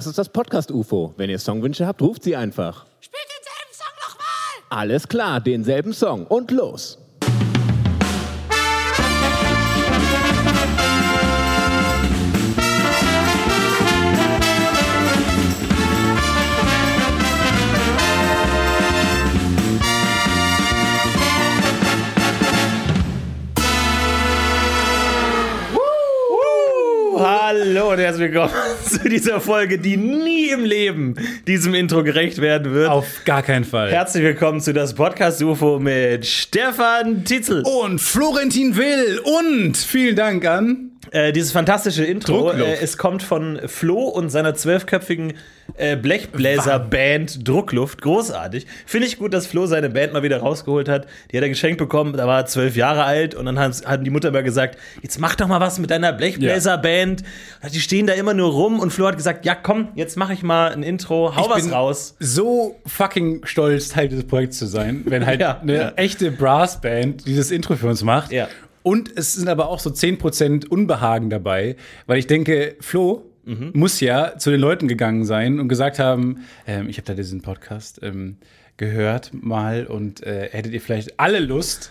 Das ist das Podcast UFO. Wenn ihr Songwünsche habt, ruft sie einfach. Spielt denselben Song nochmal! Alles klar, denselben Song und los. Hallo und herzlich willkommen zu dieser Folge, die nie im Leben diesem Intro gerecht werden wird. Auf gar keinen Fall. Herzlich willkommen zu das Podcast UFO mit Stefan Titzel. und Florentin Will und vielen Dank an. Äh, dieses fantastische Intro, äh, es kommt von Flo und seiner zwölfköpfigen äh, Blechbläser-Band Druckluft. Großartig. Finde ich gut, dass Flo seine Band mal wieder rausgeholt hat. Die hat er geschenkt bekommen, da war er zwölf Jahre alt und dann hat, hat die Mutter immer gesagt, jetzt mach doch mal was mit deiner Blechbläser-Band. Die stehen da immer nur rum und Flo hat gesagt, ja komm, jetzt mache ich mal ein Intro, hau Ich was bin raus. So fucking stolz, Teil dieses Projekts zu sein, wenn halt Ja, eine ja. echte Brassband dieses Intro für uns macht. Ja. Und es sind aber auch so 10% Unbehagen dabei, weil ich denke, Flo Mhm. muss ja zu den Leuten gegangen sein und gesagt haben, ähm, ich habe da diesen Podcast ähm, gehört mal und äh, hättet ihr vielleicht alle Lust,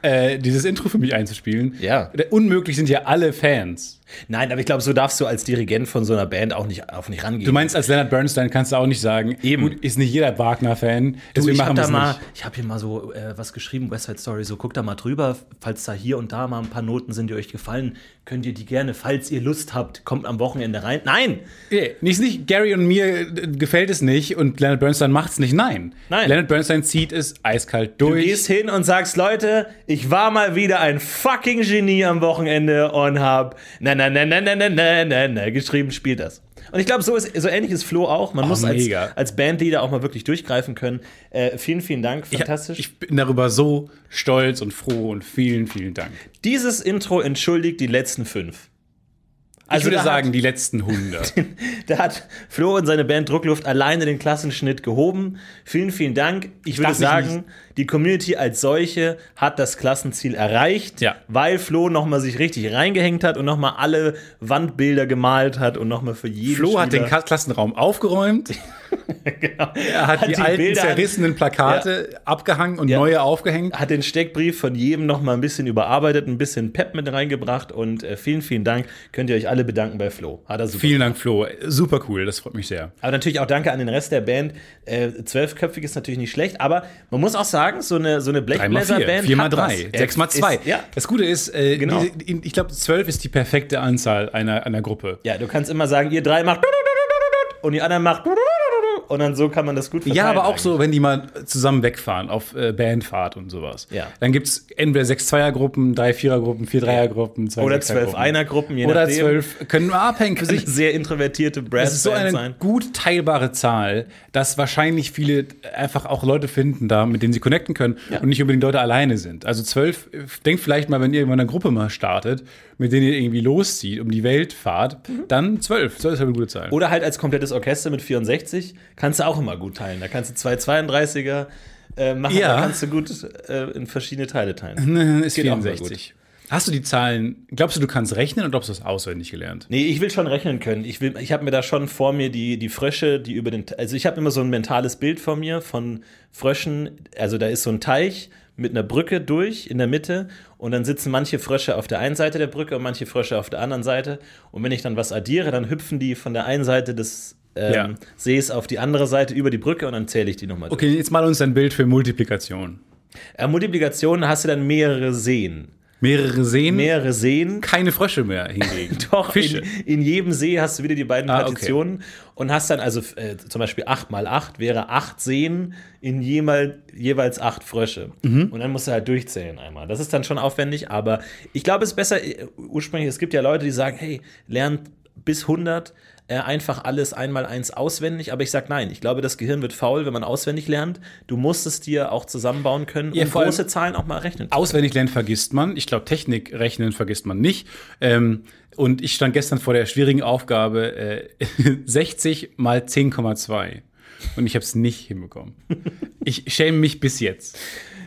äh, dieses Intro für mich einzuspielen? Ja. Unmöglich sind ja alle Fans. Nein, aber ich glaube, so darfst du als Dirigent von so einer Band auch nicht, auch nicht rangehen. Du meinst, als Leonard Bernstein kannst du auch nicht sagen, Eben. gut, ist nicht jeder Wagner-Fan, Du, deswegen ich habe machen wir da es mal, nicht. ich habe hier mal so äh, was geschrieben, West Side Story, so guckt da mal drüber, falls da hier und da mal ein paar Noten sind, die euch gefallen, könnt ihr die gerne, falls ihr Lust habt, kommt am Wochenende rein. Nein! Nee, nicht, nicht Gary und mir äh, gefällt es nicht und Leonard Bernstein macht es nicht. Nein. Nein. Leonard Bernstein zieht es eiskalt Du durch. gehst hin und sagst, Leute, ich war mal wieder ein fucking Genie am Wochenende und hab. Nein, na, na, na, na, na, na, na, na, geschrieben, spielt das. Und ich glaube, so, ist, so ähnlich ist Flo auch. Man muss als, als Bandleader auch mal wirklich durchgreifen können. Äh, vielen, vielen Dank. Fantastisch. Ich bin darüber so stolz und froh und vielen, vielen Dank. Dieses Intro entschuldigt die letzten fünf. ich würde sagen, hat, die letzten 100. da hat Flo und seine Band Druckluft alleine den Klassenschnitt gehoben. Vielen, vielen Dank. Ich würde darf mich sagen, die Community als solche hat das Klassenziel erreicht, Ja. weil Flo nochmal sich richtig reingehängt hat und nochmal alle Wandbilder gemalt hat und nochmal für jeden Flo hat den Schüler- Klassenraum aufgeräumt. genau, Er hat, die, alten Bilder- zerrissenen Plakate abgehangen und Ja. neue aufgehängt. hat den Steckbrief von jedem noch mal ein bisschen überarbeitet, ein bisschen Pep mit reingebracht und äh, vielen, vielen Dank. Könnt ihr euch alle bedanken bei Flo. Hat er super. Vielen Dank, Flo. Super cool, das freut mich sehr. Aber natürlich auch danke an den Rest der Band. Äh, Zwölfköpfig ist natürlich nicht schlecht, aber man muss auch sagen, so eine, so eine 3 mal Blechbläser-Band. 4, 4 mal hat 3, was. 6 mal 2. Ist, ja. Das Gute ist, äh, Genau. diese, ich glaube, 12 ist die perfekte Anzahl einer, einer Gruppe. ja, du kannst immer sagen, ihr drei macht und die anderen macht und dann so kann man das gut verteilen. Ja, aber auch eigentlich. so, wenn die mal zusammen wegfahren auf äh, Bandfahrt und sowas. Ja. Dann gibt es entweder 6 Zweier-Gruppen, 3 Vierer-Gruppen, 4 Dreier-Gruppen, 2 Oder zwölf Einer-Gruppen, je Oder nachdem. 12 können nur abhängen. Eine Sich, sehr introvertierte das ist so eine sein. gut teilbare Zahl, dass wahrscheinlich viele einfach auch Leute finden da, mit denen sie connecten können Ja. und nicht unbedingt Leute alleine sind. Also 12, äh, denkt vielleicht mal, wenn ihr irgendwann eine Gruppe mal startet, mit denen ihr irgendwie loszieht, um die Welt fahrt, Mhm. dann 12. 12 ist halt eine gute Zahl. Oder halt als komplettes Orchester mit 64 kannst du auch immer gut teilen. Da kannst du zwei 32er äh, machen, Ja. da kannst du gut äh, in verschiedene Teile teilen. ist Geht auch mal 64. Hast du die Zahlen, glaubst du, du kannst rechnen oder glaubst du, du hast auswendig gelernt? Nee, ich will schon rechnen können. Ich, will- ich habe mir da schon vor mir die, die Frösche, die über den. Also, ich habe immer so ein mentales Bild vor mir von Fröschen. Also, da ist so ein Teich mit einer Brücke durch in der Mitte und dann sitzen manche Frösche auf der einen Seite der Brücke und manche Frösche auf der anderen Seite. Und wenn ich dann was addiere, dann hüpfen die von der einen Seite des ähm, Ja. Sees auf die andere Seite über die Brücke und dann zähle ich die nochmal Okay, jetzt mal uns ein Bild für Multiplikation. Äh, Multiplikation hast du dann mehrere Seen. Mehrere Seen, Mehrere Seen. keine Frösche mehr hingegen. Doch, Fische. in, in jedem See hast du wieder die beiden Ah, okay. Partitionen und hast dann also äh, zum Beispiel 8 mal 8 wäre 8 Seen in jemal, jeweils 8 Frösche. Mhm. Und dann musst du halt durchzählen einmal. Das ist dann schon aufwendig, aber ich glaube, es ist besser, äh, ursprünglich, es gibt ja Leute, die sagen, hey, lernt bis 100 äh, einfach alles einmal eins auswendig, aber ich sag nein. Ich glaube, das Gehirn wird faul, wenn man auswendig lernt. Du musst es dir auch zusammenbauen können Ja, und große Zahlen auch mal rechnen. Auswendig lernen vergisst man. Ich glaube, Technik rechnen vergisst man nicht. Ähm, und ich stand gestern vor der schwierigen Aufgabe äh, 60 mal 10,2. Und ich habe es nicht hinbekommen. Ich schäme mich bis jetzt.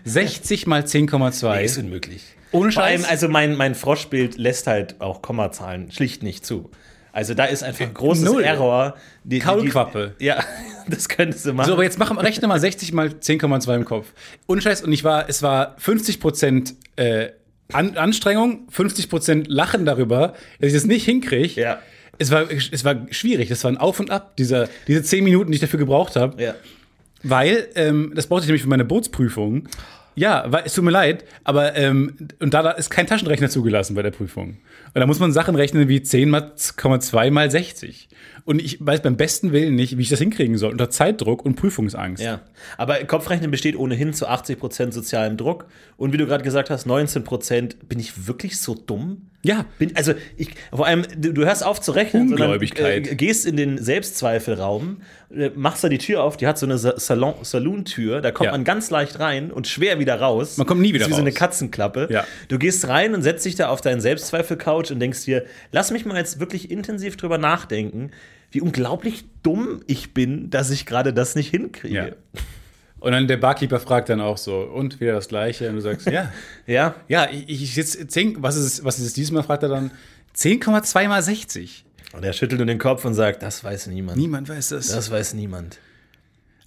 60 mal 10,2. ist unmöglich. Ohne Vor allem, Scheiß. also mein, mein Froschbild lässt halt auch Kommazahlen schlicht nicht zu. Also da ist einfach ein großes Null. Error. Die, die- Kaulquappe. Die, ja, das könntest du machen. So, aber jetzt mach, rechne mal 60 mal 10,2 im Kopf. Ohne Scheiß. Und ich war, es war 50 Prozent äh, An Anstrengung, 50 Prozent Lachen darüber, dass ich das nicht hinkriege. Ja. Es war, es war schwierig. Das war ein Auf und Ab, dieser, diese 10 Minuten, die ich dafür gebraucht habe. ja. Weil, ähm, das brauchte ich nämlich für meine Bootsprüfung. Ja, weil, es tut mir leid, aber ähm, und da, da ist kein Taschenrechner zugelassen bei der Prüfung. Und da muss man Sachen rechnen wie 10 mal 2 mal 60. Und ich weiß beim besten Willen nicht, wie ich das hinkriegen soll, unter Zeitdruck und Prüfungsangst. Ja, aber Kopfrechnen besteht ohnehin zu 80% sozialem Druck. Und wie du gerade gesagt hast, 19% bin ich wirklich so dumm? Ja. Bin, also, ich, vor allem, du, du hörst auf zu rechnen, Ungläubigkeit. sondern äh, gehst in den Selbstzweifelraum, äh, machst da die Tür auf, die hat so eine Sa- Salon, Saloon-Tür, da kommt Ja. man ganz leicht rein und schwer wieder raus. Man kommt nie wieder das ist wie so eine raus. Katzenklappe. Ja. Du gehst rein und setzt dich da auf deinen Selbstzweifel-Couch und denkst dir, lass mich mal jetzt wirklich intensiv drüber nachdenken, wie unglaublich dumm ich bin, dass ich gerade das nicht hinkriege. Ja. Und dann der Barkeeper fragt dann auch so, und wieder das Gleiche. Und du sagst, ja. Ja, Ja, ich, ich sitze 10, was ist, es- was ist es diesmal, fragt er dann. 10,2 mal 60. Und er schüttelt nur den Kopf und sagt, das weiß niemand. Niemand weiß das. Das weiß niemand.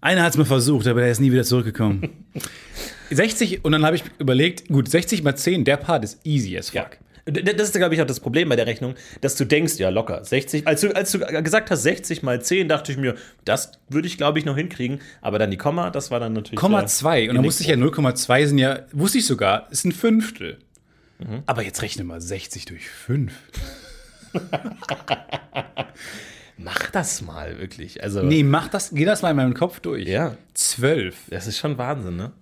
Einer hat es mal versucht, aber er ist nie wieder zurückgekommen. 60, und dann habe ich überlegt, gut, 60 mal 10, der Part ist easy as fuck. D- Das ist, glaube ich, auch das Problem bei der Rechnung, dass du denkst, ja, locker, 60. Als du, als du gesagt hast, 60 mal 10, dachte ich mir, das würde ich, glaube ich, noch hinkriegen. Aber dann die Komma, das war dann natürlich. Komma der 2. Und dann wusste ich ja, 0,2 sind ja, wusste ich sogar, ist ein Fünftel. Mhm. Aber jetzt rechne mal 60 durch 5. Mach das mal, wirklich. Also, Nee, mach das, geh das mal in meinem Kopf durch. Ja. 12. das ist schon Wahnsinn, ne?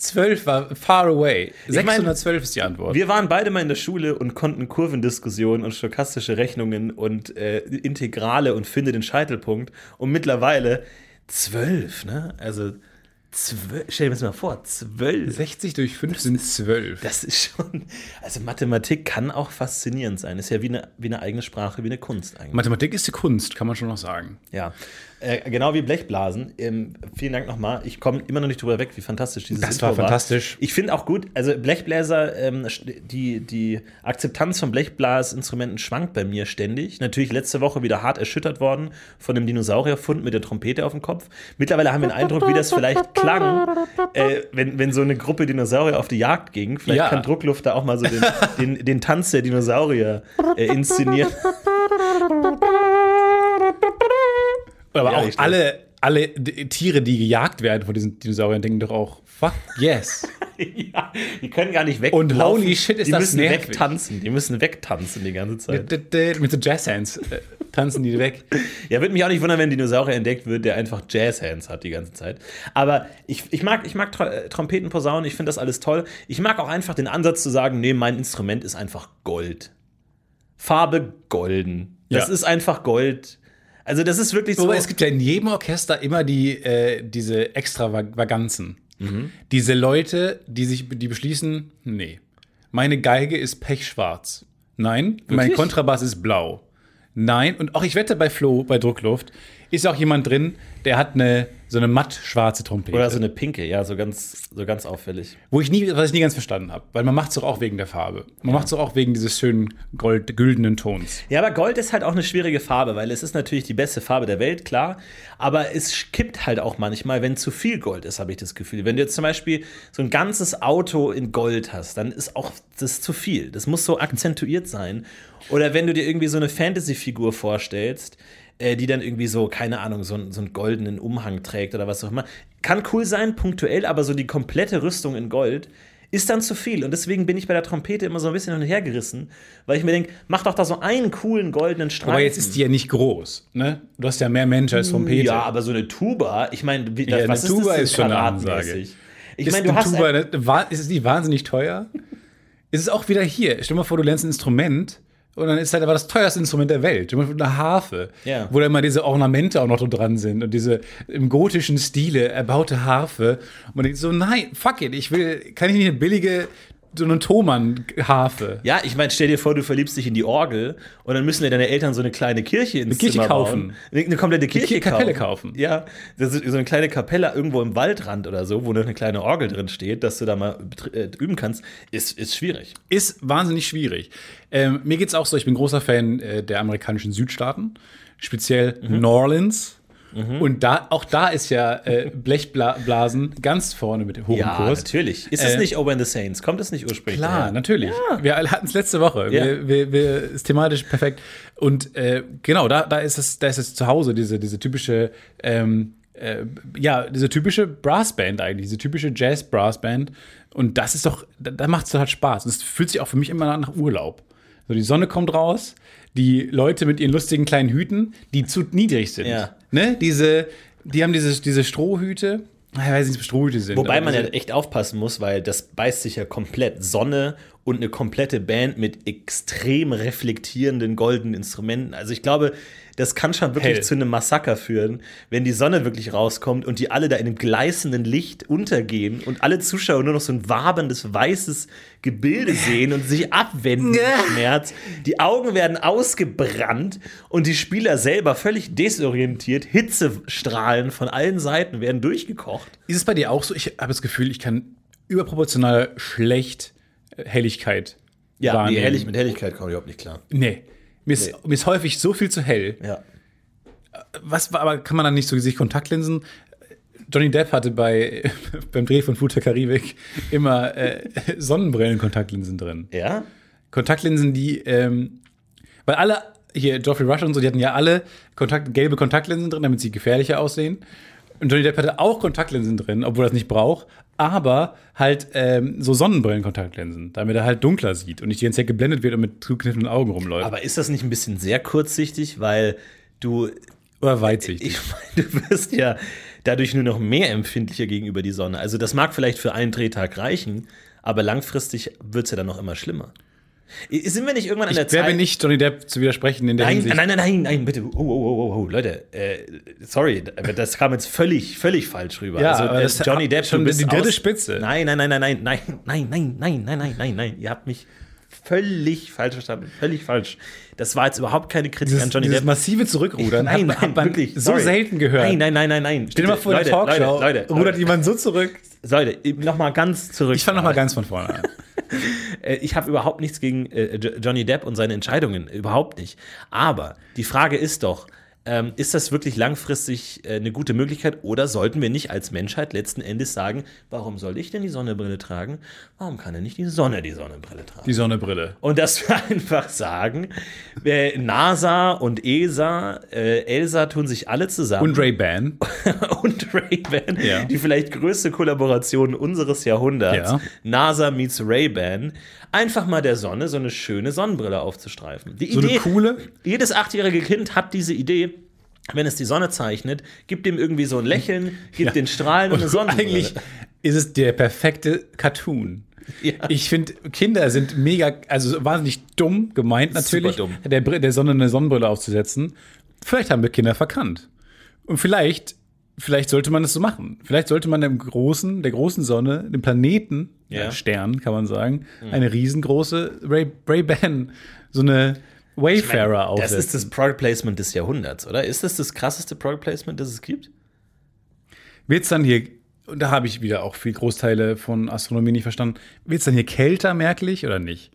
12 war far away. mein, 612 ist die Antwort. Wir waren beide mal in der Schule und konnten Kurvendiskussionen und stochastische Rechnungen und äh, Integrale und finde den Scheitelpunkt. Und mittlerweile zwölf, ne? Also zwölf, stell dir das mal vor, zwölf. 60 durch 5 sind 12. Das ist schon, also Mathematik kann auch faszinierend sein. Ist ja wie eine, wie eine eigene Sprache, wie eine Kunst eigentlich. Mathematik ist die Kunst, kann man schon noch sagen. Ja, äh, genau wie Blechblasen. Ähm, vielen Dank nochmal. Ich komme immer noch nicht drüber weg, wie fantastisch dieses Das Intro war fantastisch. Ich finde auch gut, also Blechbläser, ähm, die, die Akzeptanz von Blechblasinstrumenten schwankt bei mir ständig. Natürlich letzte Woche wieder hart erschüttert worden von dem Dinosaurierfund mit der Trompete auf dem Kopf. Mittlerweile haben wir den Eindruck, wie das vielleicht klang, äh, wenn, wenn so eine Gruppe Dinosaurier auf die Jagd ging. Vielleicht Ja. kann Druckluft da auch mal so den, den, den Tanz der Dinosaurier äh, inszenieren. Aber Ja, auch alle, alle Tiere, die gejagt werden von diesen Dinosauriern, denken doch auch, fuck yes. ja, die können gar nicht weg. Und holy shit, ist die das müssen nervig. wegtanzen. Die müssen wegtanzen die ganze Zeit. Mit so Jazzhands äh, tanzen die weg. Ja, würde mich auch nicht wundern, wenn ein Dinosaurier entdeckt wird, der einfach Jazzhands hat die ganze Zeit. Aber ich, ich mag, ich mag äh, Trompeten, Posaunen, ich finde das alles toll. Ich mag auch einfach den Ansatz zu sagen, nee, mein Instrument ist einfach Gold. Farbe golden. Das Ja. ist einfach Gold. Also das ist wirklich so. Wobei es gibt ja in jedem Orchester immer die, äh, diese Extravaganzen. Diese Leute, die sich die beschließen, nee, meine Geige ist pechschwarz. Nein, mein Wirklich? Kontrabass ist blau. Nein, und auch ich wette bei Flo, bei Druckluft, ist auch jemand drin, der hat eine so eine matt schwarze Trompete. oder so eine pinke, ja, so ganz, so ganz auffällig. Wo ich nie, was ich nie ganz verstanden habe. Weil man macht es doch auch wegen der Farbe. Man macht es doch auch wegen dieses schönen gold, güldenen Tons. Ja, aber Gold ist halt auch eine schwierige Farbe, weil es ist natürlich die beste Farbe der Welt, klar. Aber es kippt halt auch manchmal, wenn zu viel Gold ist, habe ich das Gefühl. Wenn du jetzt zum Beispiel so ein ganzes Auto in Gold hast, dann ist auch das zu viel. Das muss so akzentuiert sein. Oder wenn du dir irgendwie so eine Fantasy-Figur vorstellst, äh, die dann irgendwie so, keine Ahnung, so, einen- so einen goldenen Umhang trägt oder was auch immer. Kann cool sein, punktuell, aber so die komplette Rüstung in Gold ist dann zu viel. Und deswegen bin ich bei der Trompete immer so ein bisschen hin und her gerissen, weil ich mir denke, mach doch da so einen coolen goldenen Streifen. Aber jetzt ist die ja nicht groß. Ne? Du hast ja mehr Mensch als Trompete. Ja, aber so eine Tuba, ich meine, Ja, eine was Tuba ist das denn ist schon eine? Ansage. Ich ist meine, du eine hast Tuba, ein, eine, ist es nicht wahnsinnig teuer? ist es auch wieder hier. Stell dir mal vor, du lernst ein Instrument und dann ist halt aber das teuerste Instrument der Welt. Mal vor, eine Harfe, Ja. wo dann mal diese Ornamente auch noch so dran sind und diese im gotischen Stile erbaute Harfe. Und man denkt so, nein, fuck it, ich will, kann ich nicht eine billige, so eine Thomann-Harfe? ja, ich meine, stell dir vor, du verliebst dich in die Orgel und dann müssen dir deine Eltern so eine kleine Kirche ins Kirche Zimmer kaufen. bauen. Eine, eine komplette Kirche Ki- Kapelle kaufen. Ja, das ist so eine kleine Kapelle irgendwo im Waldrand oder so, wo noch eine kleine Orgel drin steht, dass du da mal äh, üben kannst, ist, ist schwierig. ist wahnsinnig schwierig. Ähm, mir geht's auch so, ich bin großer Fan äh, der amerikanischen Südstaaten, speziell Mhm. New Orleans. Und da, auch da ist ja äh, Blechblasen ganz vorne mit dem hohen Ja, Kurs. natürlich. Ist es Äh, nicht Over in the Saints? Kommt es nicht ursprünglich? Klar, daher? natürlich. Wir hatten es letzte Woche. Ja. Wir, wir, wir, ist thematisch perfekt. Und äh, genau, da, da ist es, da ist es zu Hause, diese, diese typische, ähm, äh, ja, diese typische Brassband eigentlich, diese typische Jazz-Brassband. Und das ist doch, da, da macht es halt Spaß. Und es fühlt sich auch für mich immer nach Urlaub. So, die Sonne kommt raus, die Leute mit ihren lustigen kleinen Hüten, die zu niedrig sind. Ja. Ne? Diese, die haben diese, diese Strohhüte. Ich weiß nicht, was Strohhüte sind. Wobei man ja echt aufpassen muss, weil das beißt sich ja komplett. Sonne und eine komplette Band mit extrem reflektierenden goldenen Instrumenten. Also ich glaube, das kann schon wirklich Hell. zu einem Massaker führen, wenn die Sonne wirklich rauskommt und die alle da in einem gleißenden Licht untergehen und alle Zuschauer nur noch so ein wabendes weißes Gebilde sehen und sich abwenden im Schmerz. Die Augen werden ausgebrannt und die Spieler selber völlig desorientiert, Hitzestrahlen von allen Seiten werden durchgekocht. Ist es bei dir auch so? Ich habe das Gefühl, ich kann überproportional schlecht äh, Helligkeit Ja, nee, hellig, mit Helligkeit komme ich überhaupt nicht klar. Nee. Mir ist, mir ist häufig so viel zu hell. Ja. Was war- aber kann man dann nicht so sich Kontaktlinsen? Johnny Depp hatte bei beim Dreh von Flut der Karibik immer äh, Sonnenbrillen-Kontaktlinsen drin. Ja? Kontaktlinsen, die, ähm, weil alle, hier Geoffrey Rush und so, die hatten ja alle Kontakt, gelbe Kontaktlinsen drin, damit sie gefährlicher aussehen. Und Johnny Depp hatte auch Kontaktlinsen drin, obwohl er das nicht braucht, aber halt ähm, so Sonnenbrillen-Kontaktlinsen, damit er halt dunkler sieht und nicht die ganze Zeit geblendet wird und mit zugekniffenen Augen rumläuft. Aber ist das nicht ein bisschen sehr kurzsichtig, weil du, Oder weitsichtig. ich meine, du wirst ja, dadurch nur noch mehr empfindlicher gegenüber die Sonne. Also das mag vielleicht für einen Drehtag reichen, aber langfristig wird es ja dann noch immer schlimmer. Sind wir nicht irgendwann an der Wer Zeit? bin ich, Johnny Depp zu widersprechen in der Nein, Hinsicht? nein, nein, nein, nein, bitte. Oh, oh, oh, oh, oh, Leute, äh, sorry, das kam jetzt völlig, völlig falsch rüber. Ja, also, äh, das Johnny Depp, schon du bist die dritte Spitze. Nein, nein, nein, nein, nein, nein, nein, nein, nein, nein, nein, nein, nein. Ihr habt mich völlig falsch verstanden, völlig falsch. Das war jetzt überhaupt keine Kritik Dieses, an Johnny dieses Depp. massive Zurückrudern Nein, nein, hat man wirklich, so sorry. selten gehört. Nein, nein, nein, nein, nein. Stell dir mal vor, in der Leute, Talkshow Leute, Leute, rudert Leute, jemand so zurück. Leute, nochmal ganz zurück. Ich fange nochmal ganz von vorne an. Äh, ich habe überhaupt nichts gegen äh, Jo- Johnny Depp und seine Entscheidungen, überhaupt nicht. Aber die Frage ist doch, ähm, ist das wirklich langfristig äh, eine gute Möglichkeit oder sollten wir nicht als Menschheit letzten Endes sagen, warum soll ich denn die Sonnenbrille tragen? Warum kann denn nicht die Sonne die Sonnenbrille tragen? Die Sonnebrille. Und dass wir einfach sagen, äh, NASA und ESA, äh, ELSA tun sich alle zusammen Und Ray-Ban. und Ray-Ban, Ja. die vielleicht größte Kollaboration unseres Jahrhunderts, Ja. NASA meets Ray-Ban, einfach mal der Sonne so eine schöne Sonnenbrille aufzustreifen. Die So eine coole? Jedes achtjährige Kind hat diese Idee. Wenn es die Sonne zeichnet, gibt dem irgendwie so ein Lächeln, gibt den Strahlen und eine Sonnenbrille. eigentlich ist es der perfekte Cartoon. Ja. Ich finde, Kinder sind mega, also wahnsinnig dumm gemeint natürlich, dumm. Der, der Sonne eine Sonnenbrille aufzusetzen. Vielleicht haben wir Kinder verkannt. Und vielleicht, vielleicht sollte man es so machen. Vielleicht sollte man dem großen, der großen Sonne, dem Planeten, Ja. ja. Stern, kann man sagen, eine riesengroße Ray- Ray-Ban, so eine Wayfarer das aufsetzen. ist das Product Placement des Jahrhunderts, oder? Ist das das krasseste Product Placement, das es gibt? Wird es dann hier, und da habe ich wieder auch viel Großteile von Astronomie nicht verstanden, wird es dann hier kälter merklich oder nicht?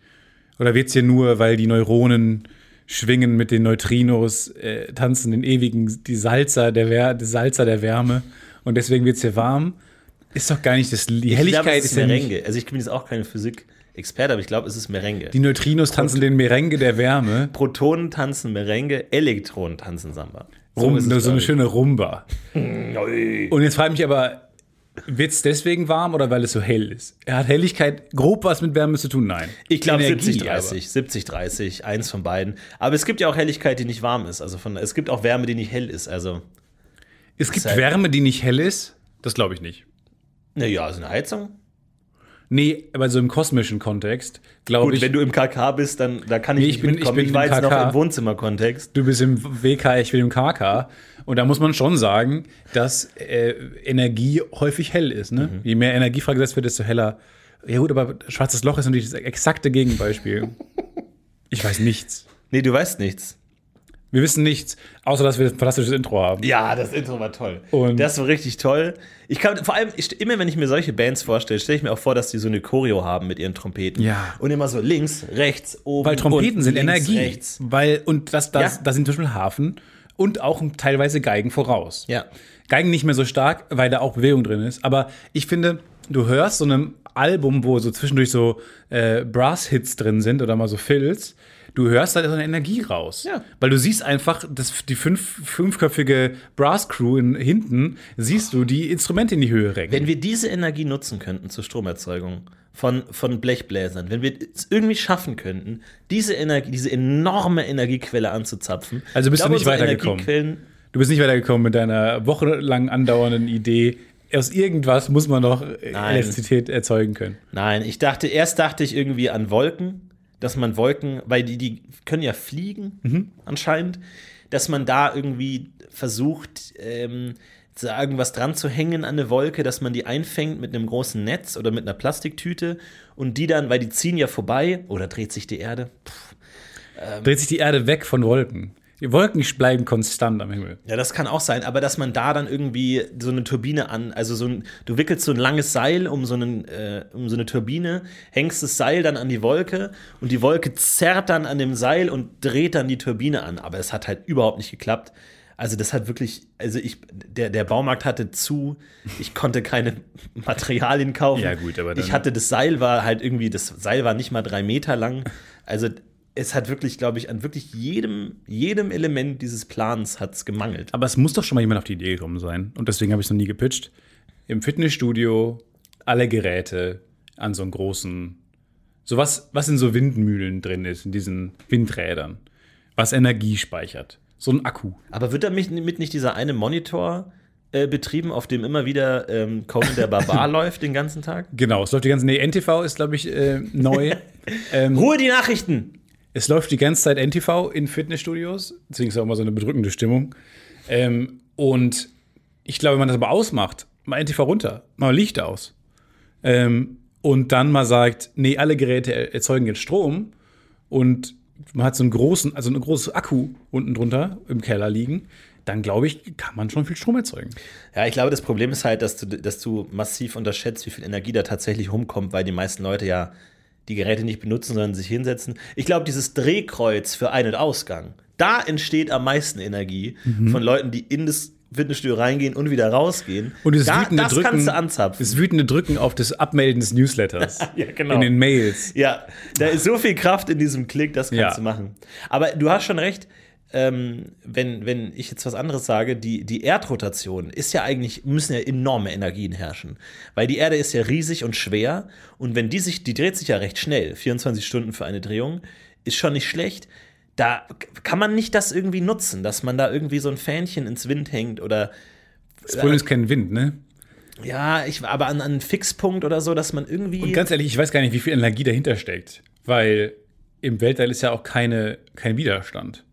Oder wird es hier nur, weil die Neuronen schwingen mit den Neutrinos, äh, tanzen den ewigen, die Salzer der, Wär, die Salzer der Wärme und deswegen wird es hier warm? Ist doch gar nicht das, die Ich Helligkeit glaube, es ist ist ja. Also ich bin jetzt auch keine Physik-Experte, aber ich glaube, es ist Merengue. die Neutrinos tanzen den Merengue der Wärme. Protonen tanzen Merengue, Elektronen tanzen Samba. Rum, ist so, eine schöne Rumba. Und jetzt frage ich mich aber, wird es deswegen warm oder weil es so hell ist? Er hat Helligkeit grob was mit Wärme zu tun? Nein. Ich glaube Energie, 70, 30, 70, 30, eins von beiden. Aber es gibt ja auch Helligkeit, die nicht warm ist. Also von, es gibt auch Wärme, die nicht hell ist. Also, Es gibt halt- Wärme, die nicht hell ist? Das glaube ich nicht. naja, also eine Heizung. Nee, aber so im kosmischen Kontext glaube Gut, ich. wenn du im KK bist, dann da kann ich Nee, nicht ich bin- ich mitkommen. bin Ich, war im jetzt noch KK. im Wohnzimmerkontext. du bist im WK, ich bin im KK. Und da muss man schon sagen, dass äh, Energie häufig hell ist. Ne? Mhm. Je mehr Energie freigesetzt wird, desto heller. Ja, gut, aber schwarzes Loch ist natürlich das exakte Gegenbeispiel. ich weiß nichts. Nee, du weißt nichts. Wir wissen nichts, außer dass wir ein fantastisches Intro haben. Ja, das Intro war toll. Und- das war richtig toll. Ich kann, vor allem, ich, immer wenn ich mir solche Bands vorstelle, stelle ich mir auch vor, dass die so eine Choreo haben mit ihren Trompeten. Ja. Und immer so links, rechts, oben. Weil Trompeten sind links, Energie. Rechts. Weil, und das, das, Ja. da sind zum Beispiel Hafen und auch teilweise Geigen voraus. Ja. Geigen nicht mehr so stark, weil da auch Bewegung drin ist. Aber ich finde, du hörst so einem Album, wo so zwischendurch so äh, Brass-Hits drin sind oder mal so Fills, du hörst da so eine Energie raus. Ja. Weil du siehst einfach, dass die fünf, fünfköpfige Brass-Crew in, hinten, siehst du die Instrumente in die Höhe recken. Wenn wir diese Energie nutzen könnten zur Stromerzeugung von, von Blechbläsern, wenn wir es irgendwie schaffen könnten, diese Energie, diese enorme Energiequelle anzuzapfen. Also bist ich du nicht weitergekommen? Du bist nicht weitergekommen mit deiner wochenlang andauernden Idee. Aus irgendwas muss man noch äh, Nein. Elektrizität erzeugen können. Nein, ich dachte, erst dachte ich irgendwie an Wolken, dass man Wolken, weil die, die können ja fliegen, Mhm. anscheinend, dass man da irgendwie versucht, ähm, irgendwas dran zu hängen an eine Wolke, dass man die einfängt mit einem großen Netz oder mit einer Plastiktüte und die dann, weil die ziehen ja vorbei, oder dreht sich die Erde? Pff, Dreht sich die Erde weg von Wolken. Die Wolken bleiben konstant am Himmel. Ja, das kann auch sein, aber dass man da dann irgendwie so eine Turbine an, also so ein, du wickelst so ein langes Seil um so, einen, äh, um so eine Turbine, hängst das Seil dann an die Wolke und die Wolke zerrt dann an dem Seil und dreht dann die Turbine an. Aber es hat halt überhaupt nicht geklappt. Also das hat wirklich, also ich, der, der Baumarkt hatte zu, ich konnte keine Materialien kaufen. Ja, gut, aber dann- Ich hatte, das Seil war halt irgendwie, das Seil war nicht mal drei Meter lang. Also es hat wirklich, glaube ich, an wirklich jedem, jedem Element dieses Plans hat es gemangelt. Aber es muss doch schon mal jemand auf die Idee gekommen sein. Und deswegen habe ich es noch nie gepitcht. Im Fitnessstudio alle Geräte an so einem großen, so was, was in so Windmühlen drin ist, in diesen Windrädern, was Energie speichert. So ein Akku. Aber wird damit nicht dieser eine Monitor äh, betrieben, auf dem immer wieder ähm, Conan der Barbar läuft den ganzen Tag? Genau, es läuft die ganze Nee, NTV ist, glaube ich, äh, neu. ähm, Ruhe die Nachrichten! Es läuft die ganze Zeit NTV in Fitnessstudios, deswegen ist auch immer so eine bedrückende Stimmung. Ähm, und ich glaube, wenn man das aber ausmacht, mal NTV runter, mal Licht aus. Ähm, und dann mal sagt, nee, alle Geräte er- erzeugen jetzt Strom und man hat so einen großen, also einen großen Akku unten drunter im Keller liegen, dann glaube ich, kann man schon viel Strom erzeugen. Ja, ich glaube, das Problem ist halt, dass du, dass du massiv unterschätzt, wie viel Energie da tatsächlich rumkommt, weil die meisten Leute ja die Geräte nicht benutzen, sondern sich hinsetzen. Ich glaube, dieses Drehkreuz für Ein- und Ausgang, da entsteht am meisten Energie Mhm. von Leuten, die in das Fitnessstudio reingehen und wieder rausgehen. Und das da, wütende das Drücken, kannst du anzapfen. das wütende Drücken auf das Abmelden des Newsletters. Ja, genau. In den Mails. Ja, da ist so viel Kraft in diesem Klick, das kannst Ja. du machen. Aber du hast schon recht, ähm, wenn, wenn ich jetzt was anderes sage, die, die Erdrotation ist ja eigentlich, müssen ja enorme Energien herrschen. Weil die Erde ist ja riesig und schwer und wenn die sich, die dreht sich ja recht schnell, 24 Stunden für eine Drehung, ist schon nicht schlecht. Da kann man nicht das irgendwie nutzen, dass man da irgendwie so ein Fähnchen ins Wind hängt oder Das Problem ist kein Wind, ne? ja, ich aber an, an einen Fixpunkt oder so, dass man irgendwie. Und ganz ehrlich, ich weiß gar nicht, wie viel Energie dahinter steckt. Weil im Weltall ist ja auch keine, kein Widerstand.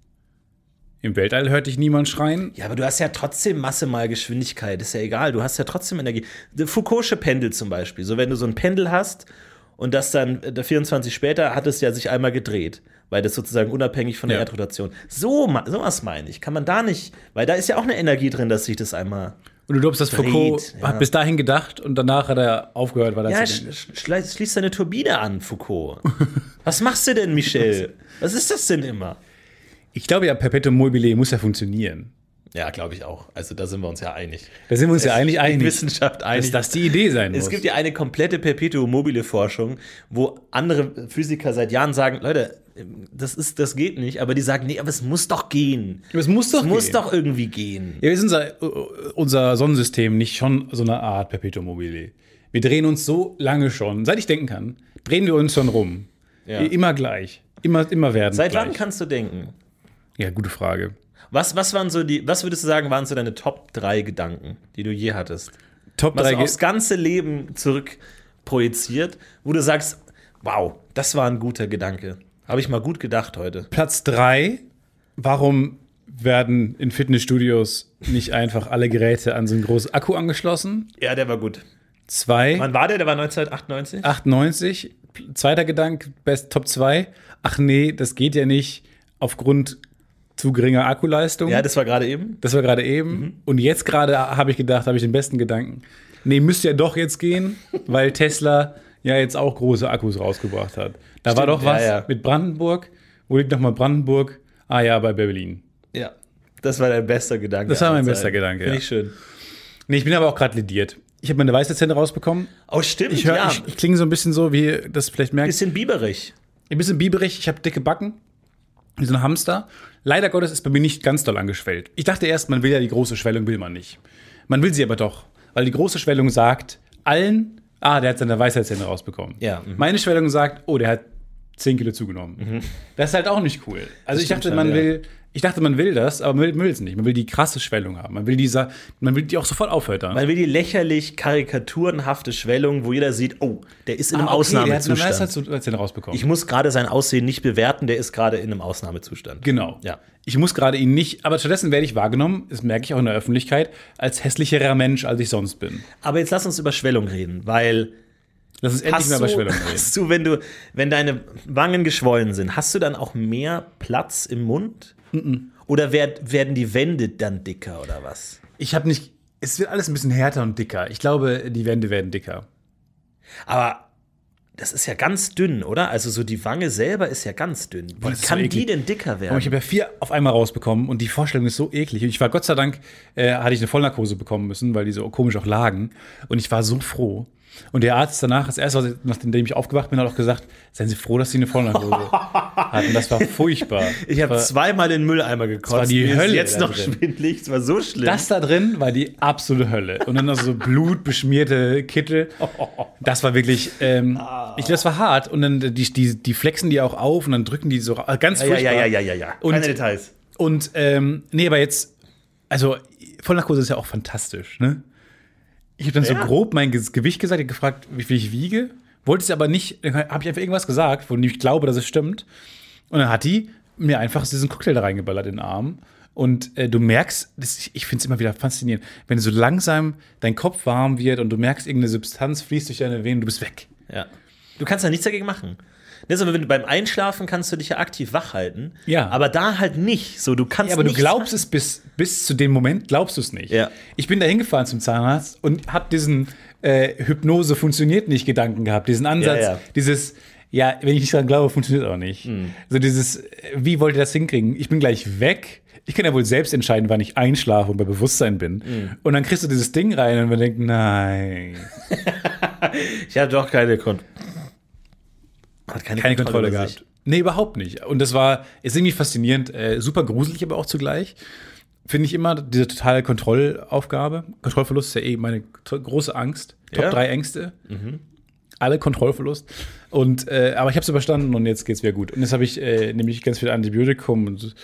Im Weltall hört dich niemand schreien. Ja, aber du hast ja trotzdem Masse mal Geschwindigkeit, ist ja egal. Du hast ja trotzdem Energie. Der Foucault'sche Pendel zum Beispiel. So, wenn du so ein Pendel hast und das dann äh, 24 später hat es ja sich einmal gedreht, weil das sozusagen unabhängig von der Ja. Erdrotation. So, ma- sowas meine ich. Kann man da nicht, weil da ist ja auch eine Energie drin, dass sich das einmal. Und du glaubst, dass Foucault ja. hat bis dahin gedacht und danach hat er aufgehört, weil er Ja, sch denken. sch schließ deine Turbine an, Foucault. Was machst du denn, Michel? Was ist das denn immer? Ich glaube ja, Perpetuum mobile muss ja funktionieren. Ja, glaube ich auch. Also da sind wir uns ja einig. Da sind wir uns ja eigentlich Die einig, Wissenschaft dass einig. das die Idee sein muss. Es gibt ja eine komplette Perpetuum mobile Forschung, wo andere Physiker seit Jahren sagen, Leute, das ist, das geht nicht, aber die sagen, nee, aber es muss doch gehen. es muss doch Es muss gehen. doch irgendwie gehen. Ja, ist unser, unser Sonnensystem nicht schon so eine Art Perpetuum mobile? Wir drehen uns so lange schon, seit ich denken kann, drehen wir uns schon rum. Ja. Immer gleich. Immer, immer werden. Seit gleich. wann kannst du denken? Ja, gute Frage. Was, was waren so die, was würdest du sagen, waren so deine Top 3 Gedanken, die du je hattest? Top Was 3 du aufs ganze Leben zurück projiziert, wo du sagst, wow, das war ein guter Gedanke. Habe ich mal gut gedacht heute. Platz 3. Warum werden in Fitnessstudios nicht einfach alle Geräte an so einen großen Akku angeschlossen? Ja, der war gut. 2. Wann war der? Der war 1998? 98. Zweiter Gedanke, Best Top 2. Ach nee, das geht ja nicht aufgrund zu geringer Akkuleistung. Ja, das war gerade eben. Das war gerade eben. Und jetzt gerade habe ich gedacht, habe ich den besten Gedanken. Nee, müsste ja doch jetzt gehen, weil Tesla ja jetzt auch große Akkus rausgebracht hat. Da war Stimmt, doch was ja, ja. mit Brandenburg. Wo liegt nochmal Brandenburg? Ah ja, bei Berlin. Ja. Das war dein bester Gedanke. Das war mein bester Zeiten. Gedanke, Finde ja. ich schön. Nee, ich bin aber auch gerade lediert. Ich habe meine Weißzähne rausbekommen. Oh, stimmt. Ich, hör, ja. ich, ich klinge so ein bisschen so, wie das vielleicht merkt. bisschen biberig. Ein bisschen biberig, ich habe dicke Backen. Wie so ein Hamster. Leider Gottes ist bei mir nicht ganz doll angeschwellt. Ich dachte erst, man will ja die große Schwellung, will man nicht. Man will sie aber doch. Weil die große Schwellung sagt allen, ah, der hat seine Weisheitszähne rausbekommen. Ja, mhm. Meine Schwellung sagt, oh, der hat 10 Kilo zugenommen. Das ist halt auch nicht cool. Also ich dachte, man ja. will, ich dachte, man will das, aber man will es nicht. Man will die krasse Schwellung haben. Man will dieser, man will die auch sofort aufhören. Man will die lächerlich karikaturenhafte Schwellung, wo jeder sieht, oh, der ist in einem Ah, okay, der hat eine Ausnahmezustand. Weisheitszähne rausbekommen. Ich muss gerade sein Aussehen nicht bewerten, der ist gerade in einem Ausnahmezustand. Genau. Ja. Ich muss gerade ihn nicht, aber stattdessen werde ich wahrgenommen, das merke ich auch in der Öffentlichkeit, als hässlicherer Mensch, als ich sonst bin. Aber jetzt lass uns über Schwellung reden, weil Lass uns endlich hast mal Schwellung reden. hast du, wenn du, wenn deine Wangen geschwollen sind, hast du dann auch mehr Platz im Mund? Oder werd, werden die Wände dann dicker oder was? Ich habe nicht, es wird alles ein bisschen härter und dicker. Ich glaube, die Wände werden dicker. Aber das ist ja ganz dünn, oder? Also so die Wange selber ist ja ganz dünn. Wie das ist so kann die denn dicker werden? Aber ich habe ja vier auf einmal rausbekommen und die Vorstellung ist so eklig. Und ich war Gott sei Dank, äh, hatte ich eine Vollnarkose bekommen müssen, weil die so komisch auch lagen. Und ich war so froh. Und der Arzt danach, das erste, was ich- nachdem ich aufgewacht bin, hat auch gesagt, seien Sie froh, dass Sie eine Vollnarkose hatten. Das war furchtbar. Ich habe Das zweimal in den Mülleimer gekotzt. war die Mir ist Hölle jetzt da noch drin. schwindelig. Es war so schlimm. Das da drin war die absolute Hölle. Und dann noch so blutbeschmierte Kittel. Das war wirklich, ähm, ich, das war hart. Und dann die, die, die flexen die auch auf und dann drücken die so ra- ganz ja, ja, furchtbar. ja, ja, ja, ja. Und- Keine Details. Und ähm, nee, aber jetzt also Vollnarkose ist ja auch fantastisch, ne? Ich habe dann so Ja. grob mein Ge- Gewicht gesagt, ich gefragt, wie viel ich wiege. Wollte es aber nicht, habe ich einfach irgendwas gesagt, von dem ich glaube, dass es stimmt. Und dann hat die mir einfach diesen Cocktail da reingeballert in den Arm. Und äh, du merkst, das, ich- finde es immer wieder faszinierend, wenn so langsam dein Kopf warm wird und du merkst, irgendeine Substanz fließt durch deine Venen, du bist weg. Ja. Du kannst ja nichts dagegen machen. Aber, wenn du beim Einschlafen kannst du dich ja aktiv wach halten. Ja. Aber da halt nicht. So, du kannst Ja, aber du glaubst es bis, bis zu dem Moment, glaubst du es nicht. Ja. Ich bin da hingefahren zum Zahnarzt und habe diesen äh, Hypnose funktioniert nicht Gedanken gehabt, diesen Ansatz, Ja, ja. dieses, ja, wenn ich nicht dran glaube, funktioniert auch nicht. Hm. So dieses, äh, wie wollt ihr das hinkriegen? Ich bin gleich weg. Ich kann ja wohl selbst entscheiden, wann ich einschlafe und bei Bewusstsein bin. Hm. Und dann kriegst du dieses Ding rein und man denkt, nein, Ich habe doch keine Kontrolle. Hat keine Kontrolle über sich. gehabt. Nee, überhaupt nicht. Und das war, ist irgendwie faszinierend, äh, super gruselig, aber auch zugleich. Finde ich immer diese totale Kontrollaufgabe. Kontrollverlust ist ja eh meine große Angst. Top Ja? drei Ängste. Alle Kontrollverlust. Und, äh, aber ich habe es überstanden und jetzt geht's wieder gut. Und jetzt habe ich äh, nämlich ganz viel Antibiotikum und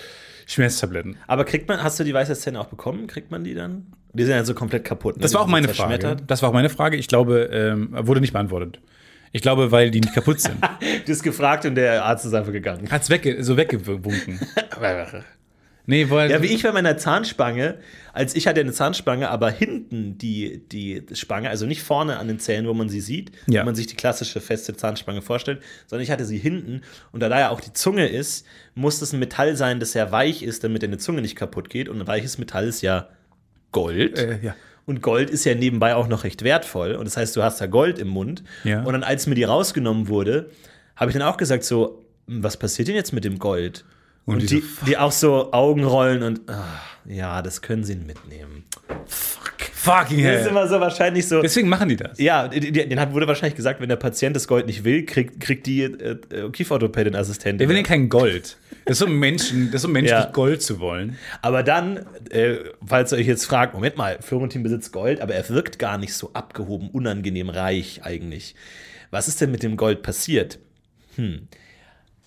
Schmerztabletten. Aber kriegt man, hast du die weiße Zähne auch bekommen? Kriegt man die dann? Die sind ja so komplett kaputt. ne? Das war auch meine Frage. Das war auch meine Frage. Ich glaube, ähm, wurde nicht beantwortet. Ich glaube, weil die nicht kaputt sind. Du hast gefragt und der Arzt ist einfach gegangen. Hat's wegge so weggewunken. Nee, weil. Ja, wie ich bei meiner Zahnspange, als ich hatte eine Zahnspange, aber hinten die, die Spange, also nicht vorne an den Zähnen, wo man sie sieht, Ja. wo man sich die klassische feste Zahnspange vorstellt, sondern ich hatte sie hinten und da da ja auch die Zunge ist, muss es ein Metall sein, das sehr weich ist, damit deine Zunge nicht kaputt geht und ein weiches Metall ist ja Gold. Äh, ja. Und Gold ist ja nebenbei auch noch recht wertvoll. Und das heißt, du hast da Gold im Mund. Ja. Und dann, als mir die rausgenommen wurde, habe ich dann auch gesagt: so, "Hm, was passiert denn jetzt mit dem Gold? Und, die die, die auch so Augen rollen und ah, ja, das können sie mitnehmen. Fucking Das ist hell. immer so wahrscheinlich so. Deswegen machen die das. Ja, den hat, wurde wahrscheinlich gesagt, wenn der Patient das Gold nicht will, kriegt, kriegt die äh, äh, Kieferorthopädin-Assistentin. Der will ja kein Gold. Das ist so Menschen, das ist so menschlich, Ja. Gold zu wollen. Aber dann, äh, falls ihr euch jetzt fragt, Moment mal, Florentin besitzt Gold, aber er wirkt gar nicht so abgehoben, unangenehm reich eigentlich. Was ist denn mit dem Gold passiert? Hm.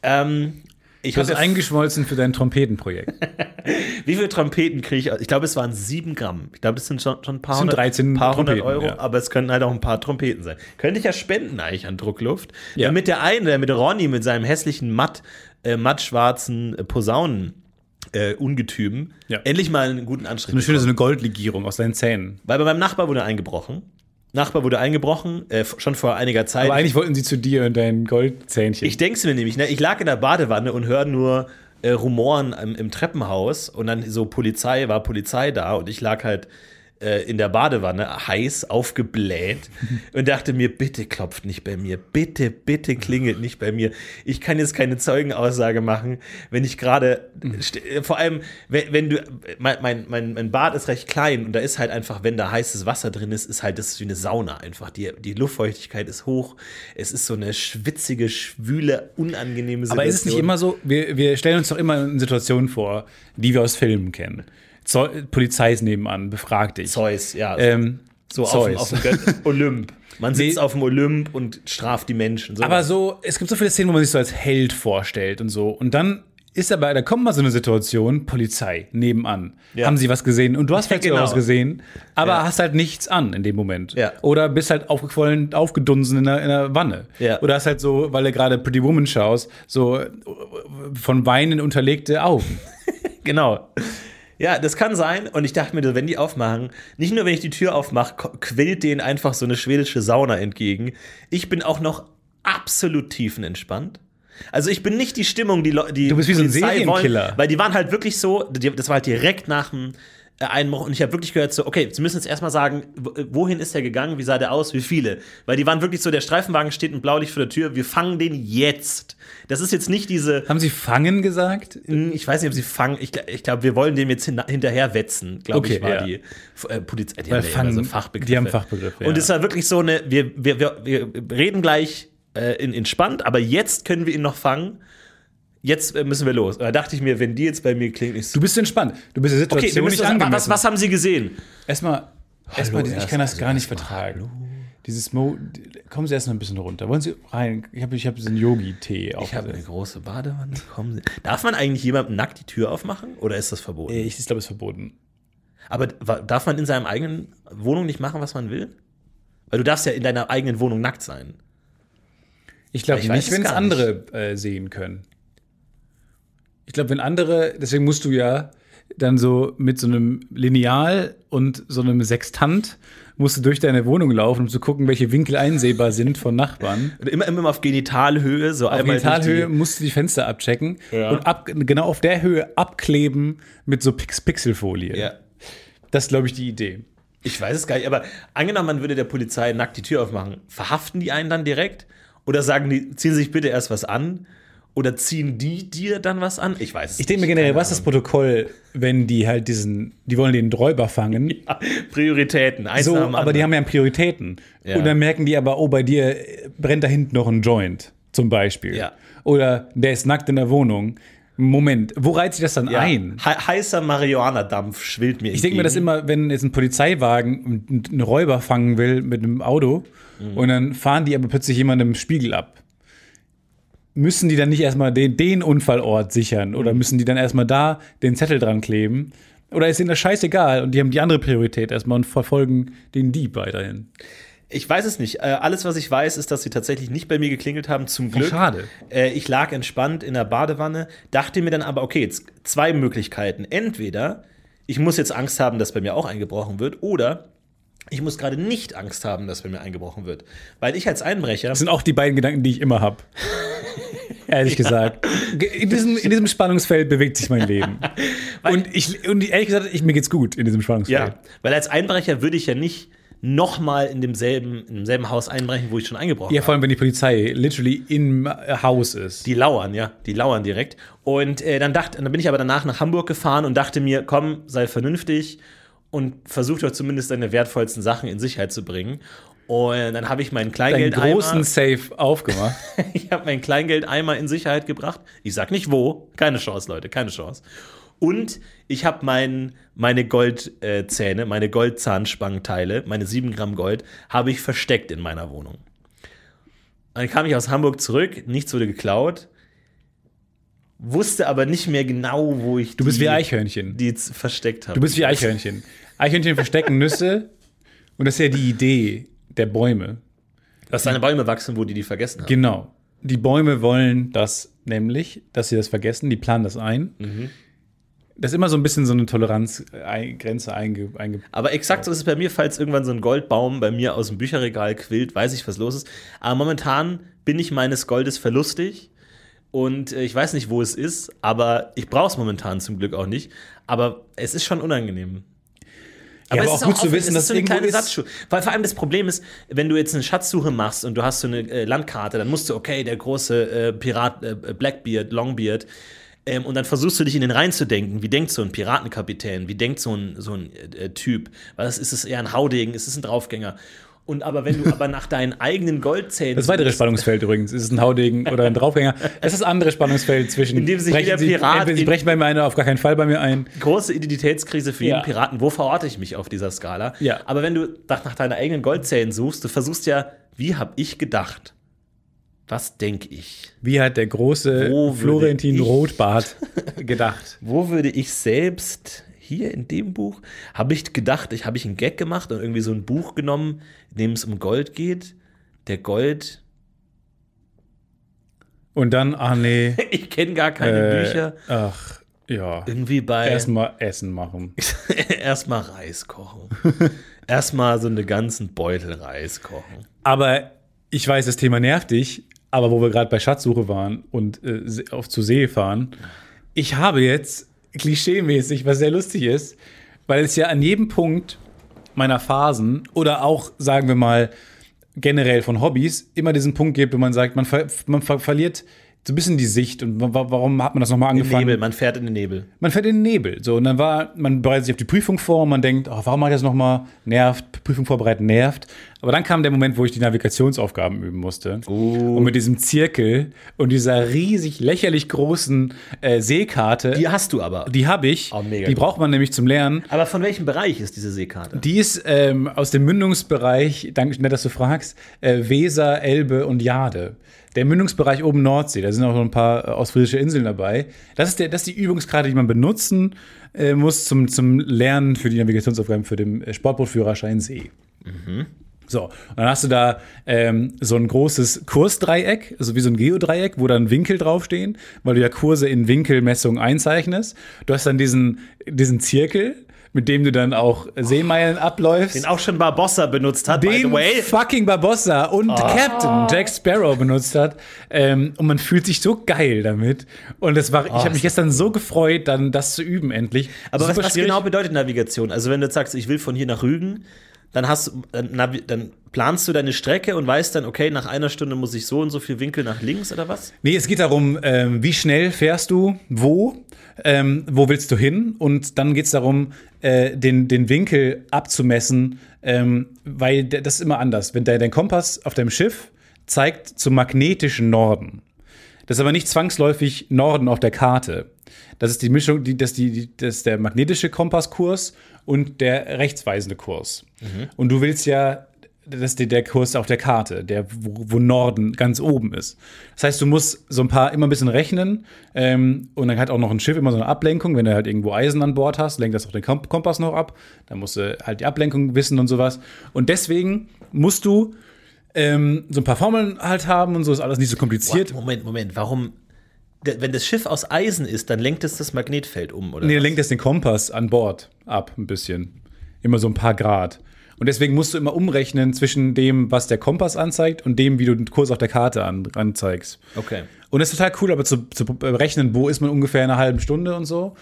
Ähm, ich Du hast habe eingeschmolzen für dein Trompetenprojekt. Wie viele Trompeten kriege ich? aus? Ich glaube, es waren sieben Gramm. Ich glaube, das sind schon, schon ein paar sind hundert, 13 paar hundert Euro, ja. aber es können halt auch ein paar Trompeten sein. Könnte ich ja spenden eigentlich an Druckluft. Ja. Damit der eine, der mit Ronny mit seinem hässlichen matt, äh, mattschwarzen äh, Posaunen äh, Ungetüm Ja. endlich mal einen guten Anstrich Eine schöne so eine Goldlegierung aus deinen Zähnen. Weil bei meinem Nachbar wurde eingebrochen. Nachbar wurde eingebrochen, äh, schon vor einiger Zeit. Aber eigentlich wollten sie zu dir und deinen Goldzähnchen. Ich denke es mir nämlich, ne? ich lag in der Badewanne und höre nur äh, Rumoren im, im Treppenhaus und dann so Polizei, war Polizei da und ich lag halt äh, in der Badewanne, heiß, aufgebläht und dachte mir, bitte klopft nicht bei mir, bitte, bitte klingelt nicht bei mir. Ich kann jetzt keine Zeugenaussage machen, wenn ich gerade, st- äh, vor allem, wenn, wenn du, mein, mein, mein, Bad ist recht klein und da ist halt einfach, wenn da heißes Wasser drin ist, ist halt das ist wie eine Sauna einfach. Die, die Luftfeuchtigkeit ist hoch, es ist so eine schwitzige, schwüle, unangenehme Situation. Aber ist es nicht immer so, wir, wir stellen uns doch immer in Situationen vor, die wir aus Filmen kennen. Zeu Polizei ist nebenan, befragt dich. Zeus, ja. Ähm, so auf, dem- Zeus. auf dem Gött- Olymp. Man sitzt Nee. auf dem Olymp und straft die Menschen. So. Aber so, es gibt so viele Szenen, wo man sich so als Held vorstellt und so. Und dann ist aber, da kommt mal so eine Situation, Polizei nebenan. Ja. Haben sie was gesehen? Und du hast vielleicht sogar Genau. was gesehen, aber Ja. hast halt nichts an in dem Moment. Ja. Oder bist halt aufgequollen, aufgedunsen in der, in der Wanne. Ja. Oder hast halt so, weil du gerade Pretty Woman schaust, so äh, von Weinen unterlegte Augen. Genau. Ja, das kann sein. Und ich dachte mir, wenn die aufmachen, nicht nur wenn ich die Tür aufmache, quillt denen einfach so eine schwedische Sauna entgegen. Ich bin auch noch absolut tiefenentspannt. Also ich bin nicht die Stimmung, die Leute, die Du bist wie so ein Polizei Serienkiller. Wollen, weil die waren halt wirklich so, das war halt direkt nach dem Einbruch und ich habe wirklich gehört so, okay, sie müssen jetzt erstmal sagen, wo- wohin ist der gegangen, wie sah der aus, wie viele? Weil die waren wirklich so, der Streifenwagen steht ein Blaulicht vor der Tür, wir fangen den jetzt. Das ist jetzt nicht diese, Haben sie fangen gesagt? hm, Ich weiß nicht, ob sie fangen. Ich, ich glaube, wir wollen dem jetzt hin, hinterher wetzen, glaube Okay, ich, war ja. die äh, Polizei. Die Weil haben fangen- so Fachbegriffe. die haben Fachbegriffe, Und ja. es war wirklich so eine, wir, wir, wir, wir reden gleich äh, in, entspannt, aber jetzt können wir ihn noch fangen. Jetzt äh, müssen wir los. Da dachte ich mir, wenn die jetzt bei mir klingt, ich so, Du bist entspannt. Du bist der okay, Situation müssen nicht was, angemessen. was, was haben sie gesehen? Erstmal, erstmal, ich erst- kann das also gar nicht erstmal vertragen. Dieses Mo, kommen Sie erst noch ein bisschen runter. Wollen Sie rein? Ich habe ich hab diesen Yogi-Tee Ich habe eine große Badewanne. Kommen sie. Darf man eigentlich jemandem nackt die Tür aufmachen oder ist das verboten? Ich, ich glaube, es ist verboten. Aber darf man in seinem eigenen Wohnung nicht machen, was man will? Weil du darfst ja in deiner eigenen Wohnung nackt sein. Ich glaube Ich nicht, wenn es andere äh, sehen können. Ich glaube, wenn andere, deswegen musst du ja dann so mit so einem Lineal und so einem Sextant musst du durch deine Wohnung laufen, um zu gucken, welche Winkel einsehbar sind von Nachbarn. Und immer, immer auf Genitalhöhe, so Auf einmal durch Genitalhöhe die- musst du die Fenster abchecken Ja. und ab, genau auf der Höhe abkleben mit so Pix Pixelfolie. Ja. Das ist, glaube ich, die Idee. Ich weiß es gar nicht, aber angenommen, man würde der Polizei nackt die Tür aufmachen, verhaften die einen dann direkt? Oder sagen die, ziehen sich bitte erst was an? Oder ziehen die dir dann was an? Ich weiß es Ich denke mir nicht, generell, was ist das. Protokoll, wenn die halt diesen, die wollen den Räuber fangen. Ja, Prioritäten. Eins So, aber die anderen. haben ja Prioritäten. Ja. Und dann merken die aber, oh, bei dir äh, brennt da hinten noch ein Joint, zum Beispiel. Ja. Oder der ist nackt in der Wohnung. Moment, wo reizt sich das dann ja. ein? He heißer Marihuana-Dampf schwillt mir Ich denke mir das immer, wenn jetzt ein Polizeiwagen einen Räuber fangen will mit einem Auto Mhm. und dann fahren die aber plötzlich jemandem im Spiegel ab. Müssen die dann nicht erstmal den, den Unfallort sichern Mhm. oder müssen die dann erstmal da den Zettel dran kleben? Oder ist ihnen das scheißegal und die haben die andere Priorität erstmal und verfolgen den Dieb weiterhin? Ich weiß es nicht. Äh, alles, was ich weiß, ist, dass sie tatsächlich nicht bei mir geklingelt haben, zum Glück. schade. Äh, ich lag entspannt in der Badewanne, dachte mir dann aber, okay, jetzt zwei Möglichkeiten. Entweder ich muss jetzt Angst haben, dass bei mir auch eingebrochen wird, oder ich muss gerade nicht Angst haben, dass bei mir eingebrochen wird. Weil ich als Einbrecher. Das sind auch die beiden Gedanken, die ich immer habe. Ehrlich gesagt. In diesem, in diesem Spannungsfeld bewegt sich mein Leben. Und, ich, und ehrlich gesagt, ich, mir geht's gut in diesem Spannungsfeld. Ja, weil als Einbrecher würde ich ja nicht nochmal in demselben, in demselben Haus einbrechen, wo ich schon eingebrochen Ja, habe. vor allem, wenn die Polizei literally im äh, Haus ist. Die lauern, ja, die lauern direkt. Und äh, dann dachte, dann bin ich aber danach nach Hamburg gefahren und dachte mir, komm, sei vernünftig und versuch doch zumindest deine wertvollsten Sachen in Sicherheit zu bringen. Und dann habe ich meinen Deinen Kleingeldeimer, großen Safe aufgemacht. ich habe meinen Kleingeldeimer in Sicherheit gebracht. Ich sag nicht wo, keine Chance, Leute, keine Chance. Und ich habe mein, meine Goldzähne, meine Goldzahnspangenteile, meine 7 Gramm Gold, habe ich versteckt in meiner Wohnung. Dann kam ich aus Hamburg zurück, nichts wurde geklaut, wusste aber nicht mehr genau, wo ich Du bist die, wie Eichhörnchen. die jetzt versteckt habe. Du bist wie Eichhörnchen. Eichhörnchen verstecken Nüsse. Und das ist ja die Idee der Bäume. Dass deine Bäume wachsen, wo die die vergessen haben. Genau. Die Bäume wollen das nämlich, dass sie das vergessen. Die planen das ein. Das ist immer so ein bisschen so eine Toleranzgrenze einge, einge Aber exakt so ist es bei mir, falls irgendwann so ein Goldbaum bei mir aus dem Bücherregal quillt, weiß ich, was los ist. Aber momentan bin ich meines Goldes verlustig und äh, ich weiß nicht, wo es ist, aber ich brauche es momentan zum Glück auch nicht. Aber es ist schon unangenehm. Aber es auch ist gut zu offen, wissen, es dass ist so eine kleine ist- Satzschuhe. Weil vor allem das Problem ist, wenn du jetzt eine Schatzsuche machst und du hast so eine äh, Landkarte, dann musst du, okay, der große äh, Pirat, äh, Blackbeard, Longbeard, ähm, und dann versuchst du dich in den reinzudenken. Wie denkt so ein Piratenkapitän? Wie denkt so ein, so ein äh, Typ? Was ist es eher ein Haudegen? Ist es ein Draufgänger? Und aber wenn du aber nach deinen eigenen Goldzähnen. Das weitere Spannungsfeld übrigens. Ist es ein Haudegen oder ein Draufgänger? Es ist das andere Spannungsfeld zwischen. In dem sich jeder Sie, Pirat Sie in- brechen bei mir eine, auf gar keinen Fall bei mir ein. große Identitätskrise für Ja. jeden Piraten. Wo verorte ich mich auf dieser Skala? Ja. Aber wenn du nach, nach deiner eigenen Goldzähnen suchst, du versuchst ja, wie habe ich gedacht? Was denke ich? Wie hat der große Wo Florentin Rotbart gedacht? Wo würde ich selbst hier in dem Buch habe ich gedacht, ich habe ich einen Gag gemacht und irgendwie so ein Buch genommen, in dem es um Gold geht. Der Gold. Und dann, ach nee. Ich kenne gar keine äh, Bücher. Ach, ja. Irgendwie bei Erstmal Essen machen. erstmal Reis kochen. erstmal so eine ganzen Beutel Reis kochen. Aber ich weiß, das Thema nervt dich, aber wo wir gerade bei Schatzsuche waren und äh, auf zur See fahren, ich habe jetzt klischeemäßig, was sehr lustig ist, weil es ja an jedem Punkt meiner Phasen oder auch, sagen wir mal, generell von Hobbys immer diesen Punkt gibt, wo man sagt, man, ver man ver verliert so ein bisschen die Sicht und wa warum hat man das nochmal angefangen? Nebel, man fährt in den Nebel. Man fährt in den Nebel. So, und dann war, man bereitet sich auf die Prüfung vor und man denkt, oh, warum mache ich das nochmal? Nervt, Prüfung vorbereiten nervt. Aber dann kam der Moment, wo ich die Navigationsaufgaben üben musste. Und mit diesem Zirkel und dieser riesig lächerlich großen äh, Seekarte, Die die, hast du aber. habe ich. Oh, mega die braucht man nämlich zum Lernen. Aber von welchem Bereich ist diese Seekarte? Die ist ähm, aus dem Mündungsbereich, danke nett, dass du fragst, äh, Weser, Elbe und Jade. Der Mündungsbereich oben Nordsee, da sind auch noch ein paar äh, ostfriesische Inseln dabei. Das ist, der, das ist die Übungskarte, die man benutzen äh, muss zum, zum Lernen für die Navigationsaufgaben für den äh, Sportbootführerschein See. So, und dann hast du da ähm, so ein großes Kursdreieck, also wie so ein Geodreieck, wo dann Winkel draufstehen, weil du ja Kurse in Winkelmessungen einzeichnest. Du hast dann diesen, diesen Zirkel, mit dem du dann auch Seemeilen abläufst. Den auch schon Barbossa benutzt hat, by the den way. fucking Barbossa und Captain Jack Sparrow benutzt hat. Ähm, und man fühlt sich so geil damit. Und das war, ich habe mich gestern so gefreut, dann das zu üben endlich. Aber was, Super was genau bedeutet Navigation? Also wenn du jetzt sagst, ich will von hier nach Rügen, dann hast dann, navi- dann planst du deine Strecke und weißt dann, okay, nach einer Stunde muss ich so und so viel Winkel nach links oder was? Nee, es geht darum, ähm, wie schnell fährst du, wo, ähm, wo willst du hin? Und dann geht es darum, äh, den, den Winkel abzumessen, ähm, weil das ist immer anders. Wenn der, dein Kompass auf deinem Schiff zeigt zum magnetischen Norden. Das ist aber nicht zwangsläufig Norden auf der Karte. Das ist die Mischung, die, das, die, das der magnetische Kompasskurs und der rechtsweisende Kurs. Und du willst ja, das ist der- der Kurs auf der Karte, der, wo, wo Norden ganz oben ist. Das heißt, du musst so ein paar immer ein bisschen rechnen ähm, und dann hat auch noch ein Schiff immer so eine Ablenkung. Wenn du halt irgendwo Eisen an Bord hast, lenkt das auch den Kom Kompass noch ab. Dann musst du halt die Ablenkung wissen und sowas. Und deswegen musst du ähm, so ein paar Formeln halt haben und so ist alles nicht so kompliziert. Moment, Moment, warum? Wenn das Schiff aus Eisen ist, dann lenkt es das Magnetfeld um, oder? Nee, was? lenkt es den Kompass an Bord ab, ein bisschen. Immer so ein paar Grad. Und deswegen musst du immer umrechnen zwischen dem, was der Kompass anzeigt und dem, wie du den Kurs auf der Karte an, anzeigst. Okay. Und das ist total cool, aber zu, zu berechnen, wo ist man ungefähr in einer halben Stunde und so.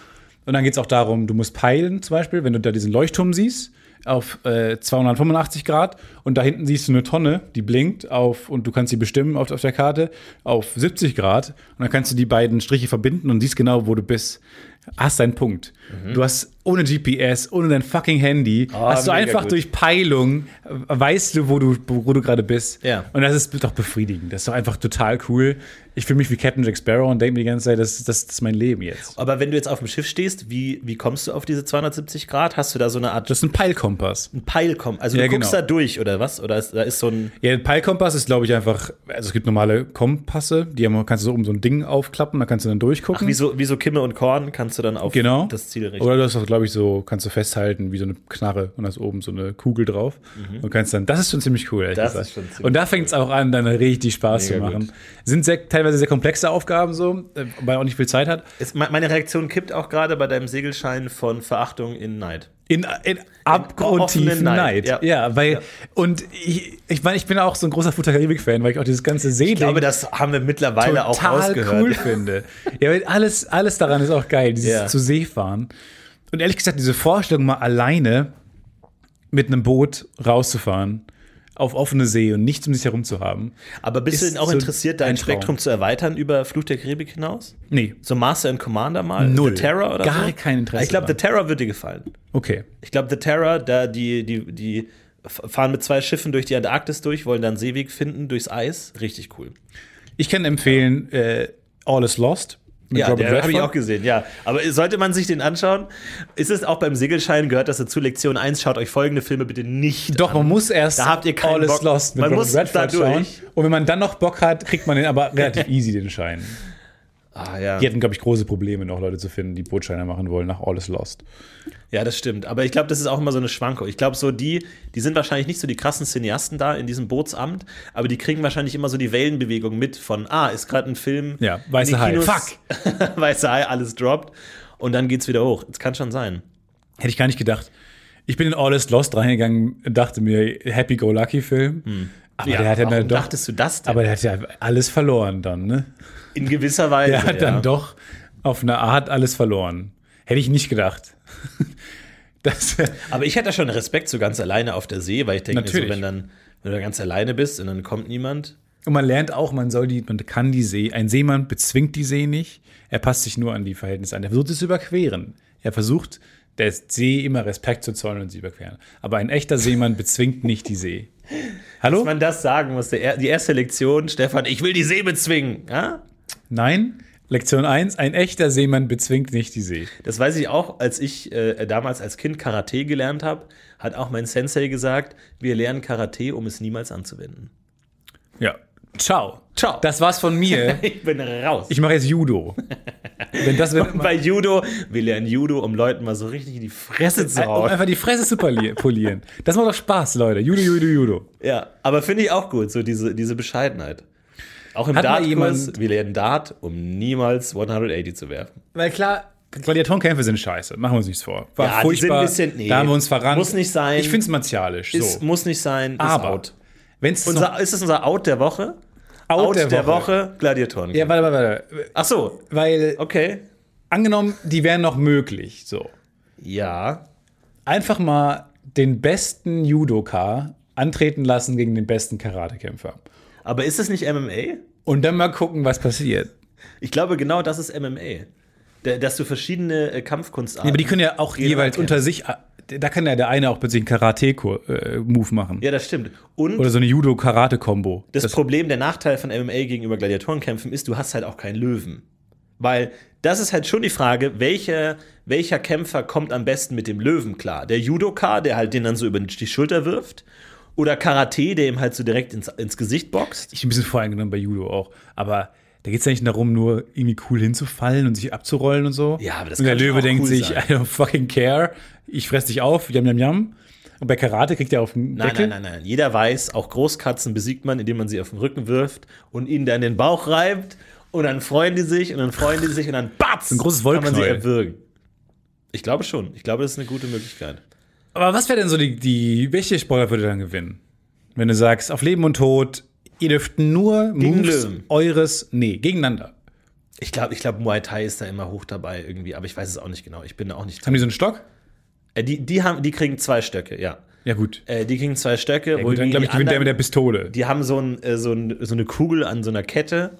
Und dann geht es auch darum, du musst peilen zum Beispiel, wenn du da diesen Leuchtturm siehst, auf äh, 285 Grad und da hinten siehst du eine Tonne, die blinkt auf und du kannst sie bestimmen auf, auf der Karte auf 70 Grad und dann kannst du die beiden Striche verbinden und siehst genau, wo du bist. Hast deinen Punkt. Du hast ohne GPS, ohne dein fucking Handy, hast du einfach gut. durch Peilung, weißt du, wo du, wo du gerade bist. Ja. Und das ist doch befriedigend. Das ist doch einfach total cool. Ich fühle mich wie Captain Jack Sparrow und denke mir die ganze Zeit, das, das, das ist mein Leben jetzt. Aber wenn du jetzt auf dem Schiff stehst, wie, wie kommst du auf diese 270 Grad? Hast du da so eine Art Das ist ein Peilkompass. ein Peil kommen? Also Ja, du guckst genau. da durch, oder was? Oder ist, da ist so ein. Ja, ein Peilkompass ist, glaube ich, einfach, also es gibt normale Kompasse, die haben, kannst du so um so ein Ding aufklappen, da kannst du dann durchgucken. Wie so, wie so Kimme und Korn kannst du dann auf Genau. das Ziel richten. Oder du hast auch, glaube ich, so, kannst du festhalten, wie so eine Knarre und hast oben so eine Kugel drauf. Und kannst dann, das ist schon ziemlich cool, ehrlich Mhm. Das gesagt. ist schon ziemlich und da fängt es auch an, dann richtig Spaß Mega zu machen. gut. Sind sehr, teilweise sehr komplexe Aufgaben so, weil man auch nicht viel Zeit hat. Me- meine Reaktion kippt auch gerade bei deinem Segelschein von Verachtung in Neid. In, in abgrundtiefen Neid, Neid. Ja, ja. weil, Ja. und ich, ich meine, ich bin auch so ein großer Futter Karibik-Fan, weil ich auch dieses ganze Seeding Ich glaube, das haben wir mittlerweile auch rausgehört. cool finde. Ja, weil alles, alles daran ist auch geil, dieses Ja. zu See fahren. Und ehrlich gesagt, diese Vorstellung, mal alleine mit einem Boot rauszufahren, auf offene See und nichts um sich herum zu haben. Aber bist du denn auch so interessiert, dein. Spektrum zu erweitern über Fluch der Karibik hinaus? Nee, So Master and Commander mal? Null. The Terror oder Gar so? kein Interesse Ich glaube, The. Terror wird dir gefallen. okay. Ich glaube, The Terror, da die, die, die fahren mit zwei Schiffen durch die Antarktis durch, wollen dann Seeweg finden durchs Eis. Richtig cool. Ich kann empfehlen äh, All is Lost. Ja, der habe ich auch gesehen, ja. Aber sollte man sich den anschauen? Ist es auch beim Segelschein, gehört das dazu Lektion 1, schaut euch folgende Filme bitte nicht Doch, an. man muss erst Da habt ihr keinen All is Bock. Lost mit Man Robert muss Redford schauen. Und wenn man dann noch Bock hat, kriegt man den aber relativ easy, den Schein. Ah, ja. Die hatten, glaube ich, große Probleme, noch Leute zu finden, die Bootscheine machen wollen nach All is Lost. ja, das stimmt. Aber ich glaube, das ist auch immer so eine Schwanko. Ich glaube, so die, die sind wahrscheinlich nicht so die krassen Cineasten da in diesem Bootsamt, aber die kriegen wahrscheinlich immer so die Wellenbewegung mit von, ah, ist gerade ein Film. Ja, Weiße Hai. Kinos, Fuck! Weiße Hai, alles droppt. Und dann geht's wieder hoch. Das kann schon sein. Hätte ich gar nicht gedacht. Ich bin in All is Lost reingegangen und dachte mir, Happy-Go-Lucky-Film. Aber der hat ja dann doch. dachtest du das denn? Aber der hat ja alles verloren dann, ne? In gewisser Weise. Der hat ja. dann doch auf eine Art alles verloren. Hätte ich nicht gedacht. Das, Aber ich hätte schon Respekt so ganz alleine auf der See, weil ich denke mir so, wenn dann, wenn du ganz alleine bist und dann kommt niemand. und man lernt auch, man soll die, man kann die See, ein Seemann bezwingt die See nicht. Er passt sich nur an die Verhältnisse an. Er versucht es zu überqueren. Er versucht, der See immer Respekt zu zollen und sie überqueren. Aber ein echter Seemann bezwingt nicht die See. Hallo? Dass man das sagen muss. Der, die erste Lektion, Stefan, ich will die See bezwingen. Ja? Nein. Lektion 1, ein echter Seemann bezwingt nicht die See. Das weiß ich auch, als ich äh, damals als Kind Karate gelernt habe, hat auch mein Sensei gesagt, wir lernen Karate, um es niemals anzuwenden. Ja. Ciao. Ciao. Das war's von mir. Ich bin raus. Ich mache jetzt Judo. Wenn das wenn, bei Judo, wir lernen Judo, um Leuten mal so richtig in die Fresse zu um hauen. einfach die Fresse zu poli- polieren. Das macht doch Spaß, Leute. Judo, Judo, Judo. Ja, aber finde ich auch gut, so diese, diese Bescheidenheit. Auch im Dartkurs, jemand- wir lernen Dart, um niemals 180 zu werfen. Weil klar, Gladiatorenkämpfe sind scheiße. Machen wir uns nichts vor. War Ja, furchtbar. bisschen- nee. da haben wir uns verrannt. Muss nicht sein. Ich finde es martialisch. Ist, So. Muss nicht sein, ist Aber out. wenn es Unser, ist es unser Out der Woche? Out der Woche. Gladiatoren. Ja, warte, warte, warte. Ach so, Weil, okay. angenommen, die wären noch möglich. So. Ja. Einfach mal den besten Judoka antreten lassen gegen den besten Karatekämpfer. Aber ist es nicht MMA? Und dann mal gucken, was passiert. Ich glaube, genau das ist MMA. Da- Dass du verschiedene äh, Kampfkunstarten. Ja, aber die können ja auch jeweils kennt. unter sich. Da kann ja der eine auch plötzlich einen Karate-Move machen. Ja, das stimmt. Und Oder so eine Judo-Karate-Kombo. das, Problem, der Nachteil von MMA gegenüber Gladiatorenkämpfen ist, du hast halt auch keinen Löwen. Weil das ist halt schon die Frage, welcher, welcher Kämpfer kommt am besten mit dem Löwen klar? Der Judoka, der halt den dann so über die Schulter wirft? Oder Karate, der ihm halt so direkt ins, ins Gesicht boxt? Ich bin ein bisschen voreingenommen bei Judo auch. Aber da geht es ja nicht darum, nur irgendwie cool hinzufallen und sich abzurollen und so. Ja, aber das Und der Löwe denkt cool sich, sein. I don't fucking care. Ich fress dich auf, yam, yam, yam. Und bei Karate kriegt er auf den Nein, Deckel. nein, nein, nein. Jeder weiß, auch Großkatzen besiegt man, indem man sie auf den Rücken wirft und ihnen dann den Bauch reibt. Und dann freuen die sich und dann freuen die sich und dann batz! Ein großes kann man sie erwürgen. Ich glaube schon. Ich glaube, das ist eine gute Möglichkeit. Aber was wäre denn so die, die, welche Sportler würde dann gewinnen? Wenn du sagst, auf Leben und Tod, ihr dürft nur Gegen Moves Löwen. eures, nee, gegeneinander. Ich glaube, ich glaub, Muay Thai ist da immer hoch dabei irgendwie, aber ich weiß es auch nicht genau. Ich bin da auch nicht. Haben die so einen Stock? Äh, die, die, haben, die kriegen zwei Stöcke, ja. Ja, gut. Äh, die kriegen zwei Stöcke. Ja, gut dann glaube ich, gewinnt der mit der Pistole. Die haben so, ein, äh, so, ein, so eine Kugel an so einer Kette,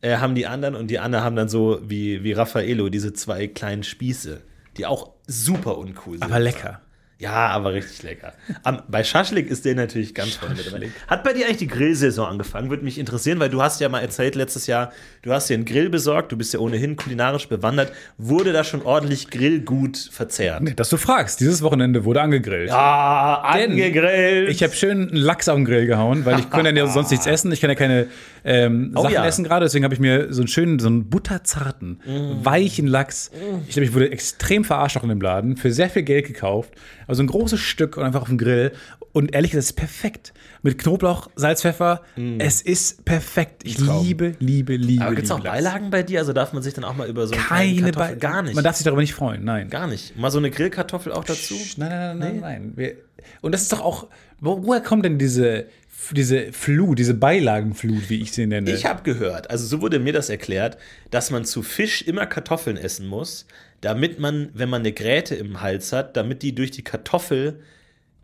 äh, haben die anderen und die anderen haben dann so wie, wie Raffaello diese zwei kleinen Spieße, die auch super uncool sind. Aber lecker. Ja, aber richtig lecker. Am, bei Schaschlik ist der natürlich ganz vorne mit dabei. Hat bei dir eigentlich die Grillsaison angefangen? Würde mich interessieren, weil du hast ja mal erzählt letztes Jahr, du hast dir einen Grill besorgt, du bist ja ohnehin kulinarisch bewandert. Wurde da schon ordentlich Grillgut verzehrt? Nee, dass du fragst, dieses Wochenende wurde angegrillt. Ah, Denn angegrillt. Ich habe schön einen Lachs auf den Grill gehauen, weil ich kann ja sonst nichts essen. Ich kann ja keine ähm, Oh Sachen ja. essen gerade. Deswegen habe ich mir so einen schönen, so einen butterzarten, weichen Lachs. Ich glaube, ich wurde extrem verarscht auch in dem Laden. Für sehr viel Geld gekauft. Also ein großes Stück und einfach auf dem Grill. Und ehrlich gesagt, es ist perfekt. Mit Knoblauch, Salz, Pfeffer. Es ist perfekt. Ich liebe, liebe, liebe, aber gibt es auch. Beilagen bei dir? Also darf man sich dann auch mal über so kleinen Keine Kartoffel- Be Gar nicht. Man darf sich darüber nicht freuen, nein. gar nicht. Mal so eine Grillkartoffel auch dazu? Nein, nein, nein, nein, nein. Wir, und das ist doch auch, wo, woher kommt denn diese, diese Flut, diese Beilagenflut, wie ich sie nenne? Ich habe gehört, also so wurde mir das erklärt, dass man zu Fisch immer Kartoffeln essen muss, damit man, wenn man eine Gräte im Hals hat, damit die durch die Kartoffel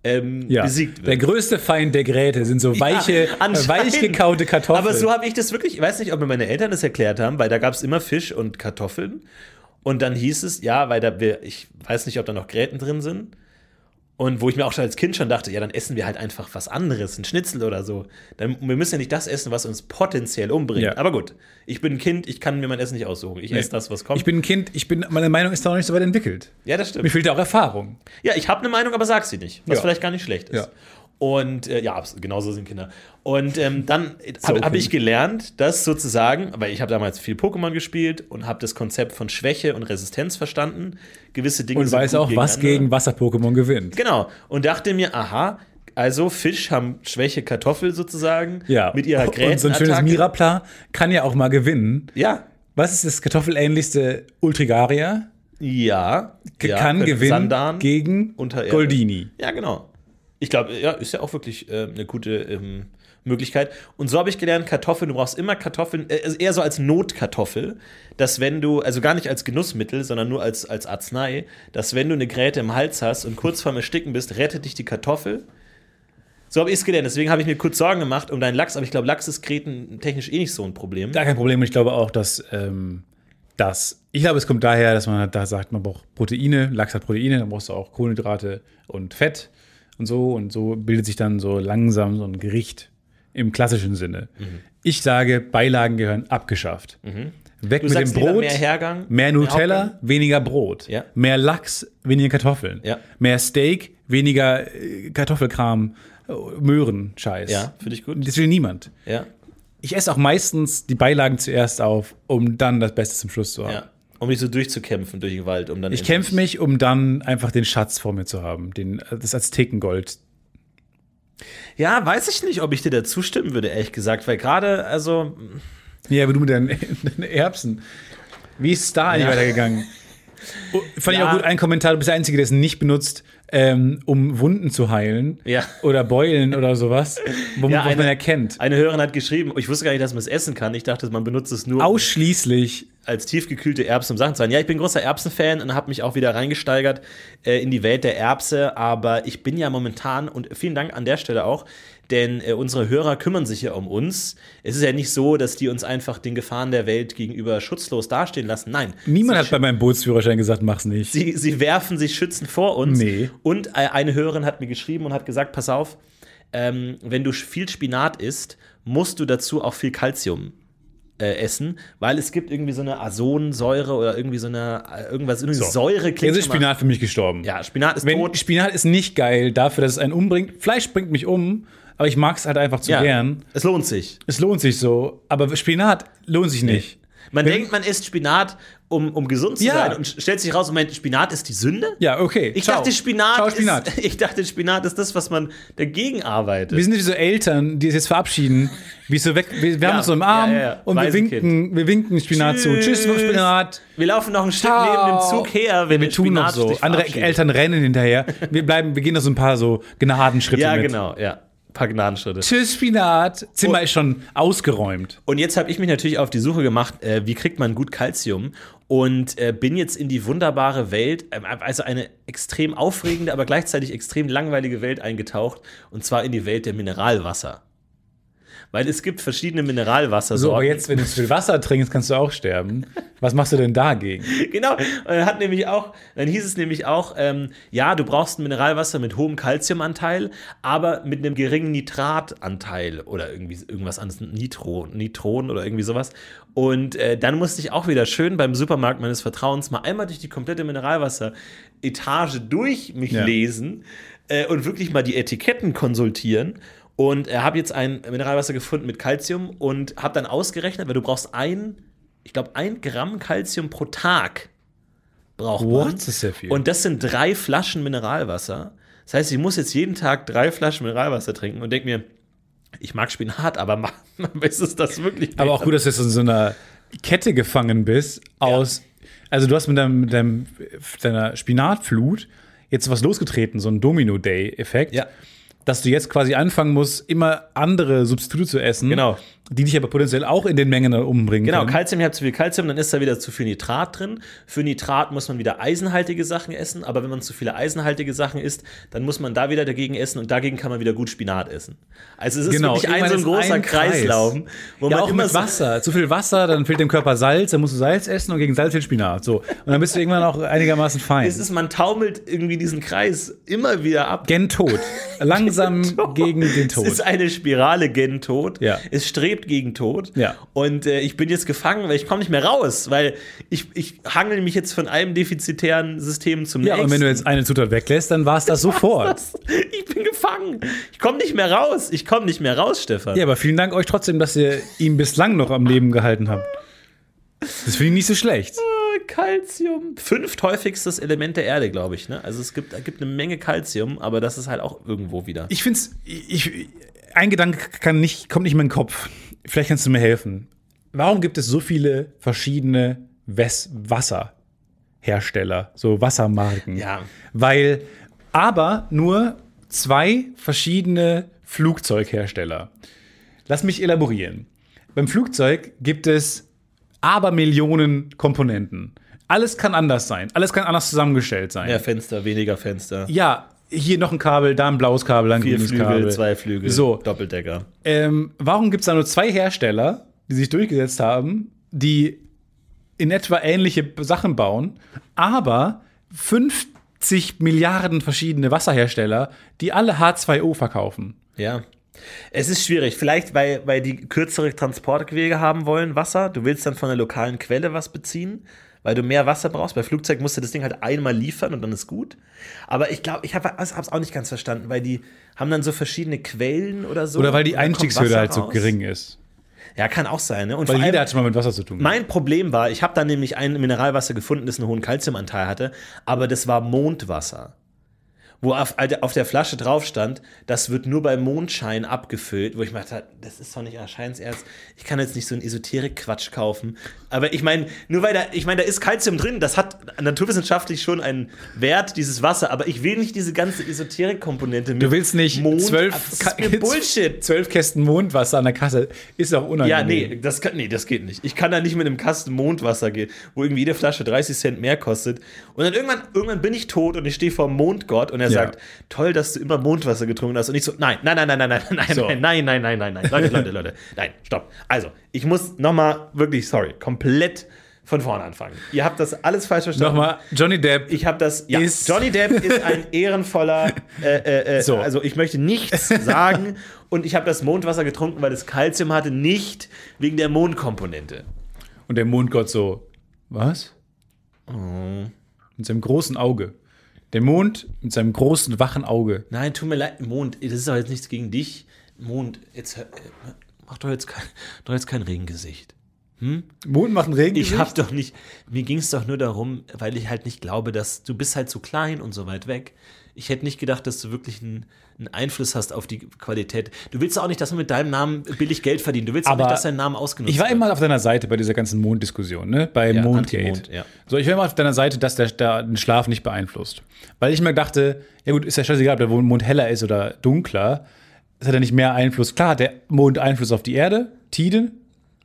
ähm, ja. besiegt Der wird. größte Feind der Gräte sind so weiche, Ja, äh, weich gekaute Kartoffeln. Aber so habe ich das wirklich, ich weiß nicht, ob mir meine Eltern das erklärt haben, weil da gab es immer Fisch und Kartoffeln. Und dann hieß es, ja, weil da ich weiß nicht, ob da noch Gräten drin sind. Und wo ich mir auch schon als Kind schon dachte, ja, dann essen wir halt einfach was anderes, ein Schnitzel oder so. Dann, wir müssen ja nicht das essen, was uns potenziell umbringt. Ja. Aber gut, ich bin ein Kind, ich kann mir mein Essen nicht aussuchen. Ich esse das, was kommt. ich bin ein Kind, ich bin, meine Meinung ist da noch nicht so weit entwickelt. ja, das Mir stimmt. fehlt ja auch Erfahrung. Ja, ich habe eine Meinung, aber sag sie nicht, was Ja. vielleicht gar nicht schlecht ist. Ja. Und äh, ja, genauso sind Kinder. Und ähm, dann So habe hab Kind. ich gelernt, dass sozusagen, weil ich habe damals viel Pokémon gespielt und habe das Konzept von Schwäche und Resistenz verstanden. Gewisse Dinge Und sind weiß auch, was gegen Wasser-Pokémon gewinnt. Genau. Und dachte mir, aha, also Fisch haben Schwäche Kartoffel sozusagen Ja. mit ihrer Und so ein schönes. Mirapla kann ja auch mal gewinnen. Ja. Was ist das kartoffelähnlichste Ultrigaria? Ja. ja kann gewinnen Sandan gegen. Goldini. Ja, genau. Ich glaube, ja, ist ja auch wirklich äh, eine gute ähm, Möglichkeit. Und so habe ich gelernt, Kartoffeln, du brauchst immer Kartoffeln, äh, also eher so als Notkartoffel, dass wenn du, also gar nicht als Genussmittel, sondern nur als, als Arznei, dass wenn du eine Gräte im Hals hast und kurz vorm Ersticken bist, rettet dich die Kartoffel. So habe ich es gelernt. Deswegen habe ich mir kurz Sorgen gemacht um deinen Lachs, aber ich glaube, Lachs ist grätentechnisch eh nicht so ein Problem. Gar kein Problem. Ich glaube auch, dass ähm, das, ich glaube, es kommt daher, dass man halt da sagt, man braucht Proteine, Lachs hat Proteine, dann brauchst du auch Kohlenhydrate und Fett und so. Und so bildet sich dann so langsam so ein Gericht im klassischen Sinne. Mhm. Ich sage, Beilagen gehören abgeschafft. Weg Du mit dem Brot. mehr Hergang, mehr mehr Nutella, Hauptgang? weniger Brot. Ja. Mehr Lachs, weniger Kartoffeln. Ja. Mehr Steak, weniger äh, Kartoffelkram, äh, Möhren, Scheiß. Ja, finde ich gut. Das will niemand. Ja. ich esse auch meistens die Beilagen zuerst auf, um dann das Beste zum Schluss zu haben. Ja. Um dich so durchzukämpfen durch den Wald, um dann. Ich kämpfe mich, um dann einfach den Schatz vor mir zu haben, den, das Aztekengold. Ja, weiß ich nicht, ob ich dir da zustimmen würde, ehrlich gesagt, weil gerade, also. Ja, aber du mit deinen, deinen Erbsen. Wie ist es da eigentlich Ja. weitergegangen? Fand ich Ja. auch gut, ein Kommentar, du bist der Einzige, der es nicht benutzt, ähm, um Wunden zu heilen. Ja. Oder Beulen oder sowas, wo, Ja, was man eine- erkennt. Eine Hörerin hat geschrieben, ich wusste gar nicht, dass man es essen kann. Ich dachte, man benutzt es nur Ausschließlich als tiefgekühlte Erbsen, um Sachen zu sein. Ja, ich bin großer Erbsen-Fan und habe mich auch wieder reingesteigert äh, in die Welt der Erbse. Aber ich bin ja momentan, und vielen Dank an der Stelle auch, denn äh, unsere Hörer kümmern sich ja um uns. Es ist ja nicht so, dass die uns einfach den Gefahren der Welt gegenüber schutzlos dastehen lassen. Nein. Niemand hat bei meinem Bootsführerschein gesagt, mach's nicht. Sie, sie werfen sich schützend vor uns. Nee. Und äh, eine Hörerin hat mir geschrieben und hat gesagt: Pass auf, ähm, wenn du viel Spinat isst, musst du dazu auch viel Kalzium äh, essen, weil es gibt irgendwie so eine Azonsäure oder irgendwie so eine äh, irgendwas, irgendwie Säure Jetzt ist Spinat für mich gestorben. Ja, Spinat ist Wenn, tot. Spinat ist nicht geil dafür, dass es einen umbringt. Fleisch bringt mich um, aber ich mag es halt einfach zu ja, gern. es lohnt sich. Es lohnt sich so, aber Spinat lohnt sich nicht. Man Wenn- denkt, man isst Spinat, um, um gesund zu Ja. sein und stellt sich raus, Moment, Spinat ist die Sünde? Ja, okay. Ich Ciao. dachte, Spinat, Ciao, Spinat. Ist, ich dachte, Spinat ist das, was man dagegen arbeitet. Wir sind wie so Eltern, die es jetzt verabschieden. Wie so weg, wir, wir haben Ja, uns so im Arm ja, ja, ja. und wir winken, wir winken Spinat zu. Tschüss, Spinat. Wir laufen noch ein Stück Ciao. neben dem Zug her, wenn Wir tun noch Spinat so. sich Andere. Eltern rennen hinterher. Wir bleiben, wir gehen noch so ein paar so Gnadenschritte Ja, mit. genau, ja. Paar Gnadenschritte. Tschüss, Spinat. Zimmer Oh. ist schon ausgeräumt. Und jetzt habe ich mich natürlich auf die Suche gemacht, äh, wie kriegt man gut Kalzium und äh, bin jetzt in die wunderbare Welt, ähm, also eine extrem aufregende, aber gleichzeitig extrem langweilige Welt eingetaucht und zwar in die Welt der Mineralwasser. Weil es gibt verschiedene Mineralwassersorten. So, aber jetzt, wenn du zu viel Wasser trinkst, kannst du auch sterben. Was machst du denn dagegen? Genau. Und dann hat nämlich auch, dann hieß es nämlich auch, ähm, ja, du brauchst ein Mineralwasser mit hohem Kalziumanteil, aber mit einem geringen Nitratanteil oder irgendwie irgendwas anderes, Nitro, Nitron oder irgendwie sowas. Und äh, dann musste ich auch wieder schön beim Supermarkt meines Vertrauens mal einmal durch die komplette Mineralwasser-Etage durch mich Ja. lesen äh, und wirklich mal die Etiketten konsultieren. Und äh, habe jetzt ein Mineralwasser gefunden mit Kalzium und habe dann ausgerechnet, weil du brauchst ein, ich glaube, ein Gramm Kalzium pro Tag braucht man. What? Das ist sehr viel. Und das sind drei Flaschen Mineralwasser. Das heißt, ich muss jetzt jeden Tag drei Flaschen Mineralwasser trinken und denke mir, ich mag Spinat, aber ist es das wirklich? Aber auch gut, dass du jetzt in so einer Kette gefangen bist aus. Also du hast mit, deinem, mit deinem, deiner Spinatflut jetzt was losgetreten, so ein Domino-Day-Effekt. Ja. Dass du jetzt quasi anfangen musst, immer andere Substitute zu essen, Genau. Die dich aber potenziell auch in den Mengen umbringen Genau, können. Kalzium, ihr habt zu viel Kalzium, dann ist da wieder zu viel Nitrat drin. Für Nitrat muss man wieder eisenhaltige Sachen essen, aber wenn man zu viele eisenhaltige Sachen isst, dann muss man da wieder dagegen essen und dagegen kann man wieder gut Spinat essen. Also es ist Genau, wirklich ein so ein großer ein Kreis. Kreislauf, wo ja, man auch immer mit Wasser. Zu viel Wasser, dann fehlt dem Körper Salz, dann musst du Salz essen und gegen Salz fehlt Spinat. So. Und dann bist du irgendwann auch einigermaßen fein. Es ist, man taumelt irgendwie diesen Kreis immer wieder ab. Gen Tod. Langsam gegen den Es Tod. ist eine Spirale gen Tod. Ja. Es strebt gegen Tod. Ja. Und äh, ich bin jetzt gefangen, weil ich komme nicht mehr raus, weil ich, ich hangel mich jetzt von einem defizitären System zum Ja, nächsten. und wenn du jetzt eine Zutat weglässt, dann war es das sofort. ich bin gefangen. Ich komme nicht mehr raus. Ich komme nicht mehr raus, Stefan. Ja, aber vielen Dank euch trotzdem, dass ihr ihn bislang noch am Leben gehalten habt. Das finde ich nicht so schlecht. Calcium. Fünfthäufigstes Element der Erde, glaube ich. Ne? Also es gibt, es gibt eine Menge Calcium, aber das ist halt auch irgendwo wieder. Ich finde es, ein Gedanke kann nicht, kommt nicht in meinen Kopf. Vielleicht kannst du mir helfen. Warum gibt es so viele verschiedene Wes Wasserhersteller, so Wassermarken? Ja. Weil, aber nur zwei verschiedene Flugzeughersteller. Lass mich elaborieren. Beim Flugzeug gibt es Abermillionen Komponenten. Alles kann anders sein. Alles kann anders zusammengestellt sein. Mehr Fenster, weniger Fenster. Ja, hier noch ein Kabel, da ein blaues Kabel, ein Vier grünes Flügel, Kabel. zwei Flügel, So. Doppeldecker. Ähm, warum gibt es da nur zwei Hersteller, die sich durchgesetzt haben, die in etwa ähnliche Sachen bauen, aber 50 Milliarden verschiedene Wasserhersteller, die alle H2O verkaufen? Ja. Es ist schwierig. Vielleicht, weil, weil die kürzere Transportwege haben wollen, Wasser. Du willst dann von der lokalen Quelle was beziehen, weil du mehr Wasser brauchst. Bei Flugzeug musst du das Ding halt einmal liefern und dann ist gut. Aber ich glaube, ich habe es auch nicht ganz verstanden, weil die haben dann so verschiedene Quellen oder so. Oder weil die Einstiegshürde Wasser halt so gering ist. Ja, kann auch sein. Ne? Und Weil jeder hat schon mal mit Wasser zu tun. mein Problem war, ich habe da nämlich ein Mineralwasser gefunden, das einen hohen Kalziumanteil hatte, aber das war Mondwasser. Wo auf, auf der Flasche drauf stand, das wird nur bei Mondschein abgefüllt, wo ich mir dachte, das ist doch nicht Erscheinserz. Ich kann jetzt nicht so einen Esoterik-Quatsch kaufen. Aber ich meine, nur weil da, ich meine, da ist Kalzium drin, das hat naturwissenschaftlich schon einen Wert, dieses Wasser, aber ich will nicht diese ganze Esoterik-Komponente mit Du willst nicht Mond. zwölf, das ist Bullshit. zwölf Kästen Mondwasser an der Kasse. Ist auch unangenehm. Ja, nee das, kann, nee, das geht nicht. Ich kann da nicht mit einem Kasten Mondwasser gehen, wo irgendwie jede Flasche 30 Cent mehr kostet. Und dann irgendwann, irgendwann bin ich tot und ich stehe vor dem Mondgott und er. Sagt, toll, dass du immer Mondwasser getrunken hast. Und ich so, nein, nein, nein, nein, nein, nein, nein, So. nein, nein, nein, nein, nein, nein. Leute, Leute, Leute. Nein, stopp. Also, ich muss nochmal wirklich, sorry, komplett von vorne anfangen. Ihr habt das alles falsch verstanden. Nochmal, Johnny Depp. Ich habe das. Ja, Ist- Johnny Depp ist ein ehrenvoller. Äh, äh, äh, So. Also ich möchte nichts sagen und ich habe das Mondwasser getrunken, weil es Kalzium hatte, nicht wegen der Mondkomponente. Und der Mondgott so, was? Oh. Mit seinem großen Auge. Der Mond mit seinem großen, wachen Auge. Nein, tut mir leid, Mond. Das ist doch jetzt nichts gegen dich. Mond, jetzt hör- äh, mach doch jetzt kein, doch jetzt kein Regengesicht. Mond macht einen Regen. Ich hab doch nicht. Mir ging es doch nur darum, weil ich halt nicht glaube, dass du bist halt so klein und so weit weg. Ich hätte nicht gedacht, dass du wirklich einen, einen Einfluss hast auf die Qualität. Du willst auch nicht, dass man mit deinem Namen billig Geld verdient. Du willst auch Aber nicht, dass dein Name ausgenutzt Ich war wird. immer auf deiner Seite bei dieser ganzen Monddiskussion, ne? Bei Ja, Mondgate. Anti-Mond, ja. So, ich war immer auf deiner Seite, dass der, der den Schlaf nicht beeinflusst. Weil ich mir dachte, ja gut, ist ja scheißegal, ob der Mond heller ist oder dunkler. Es hat ja nicht mehr Einfluss. Klar hat der Mond Einfluss auf die Erde, Tide,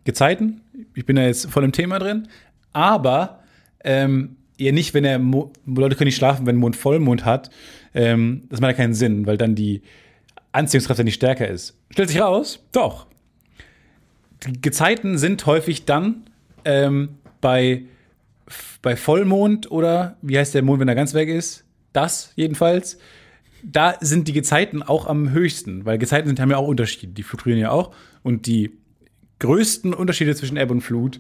Gezeiten. Ich bin da jetzt voll im Thema drin. Aber ähm, eher nicht, wenn er Mo Leute können nicht schlafen, wenn Mond Vollmond hat. Ähm, das macht ja keinen Sinn, weil dann die Anziehungskraft ja nicht stärker ist. Stellt sich raus, doch. Die Gezeiten sind häufig dann ähm, bei, bei Vollmond oder wie heißt der Mond, wenn er ganz weg ist? Das jedenfalls. Da sind die Gezeiten auch am höchsten, weil Gezeiten sind, haben ja auch Unterschiede. Die fluktuieren ja auch. Und die größten Unterschiede zwischen Ebbe und Flut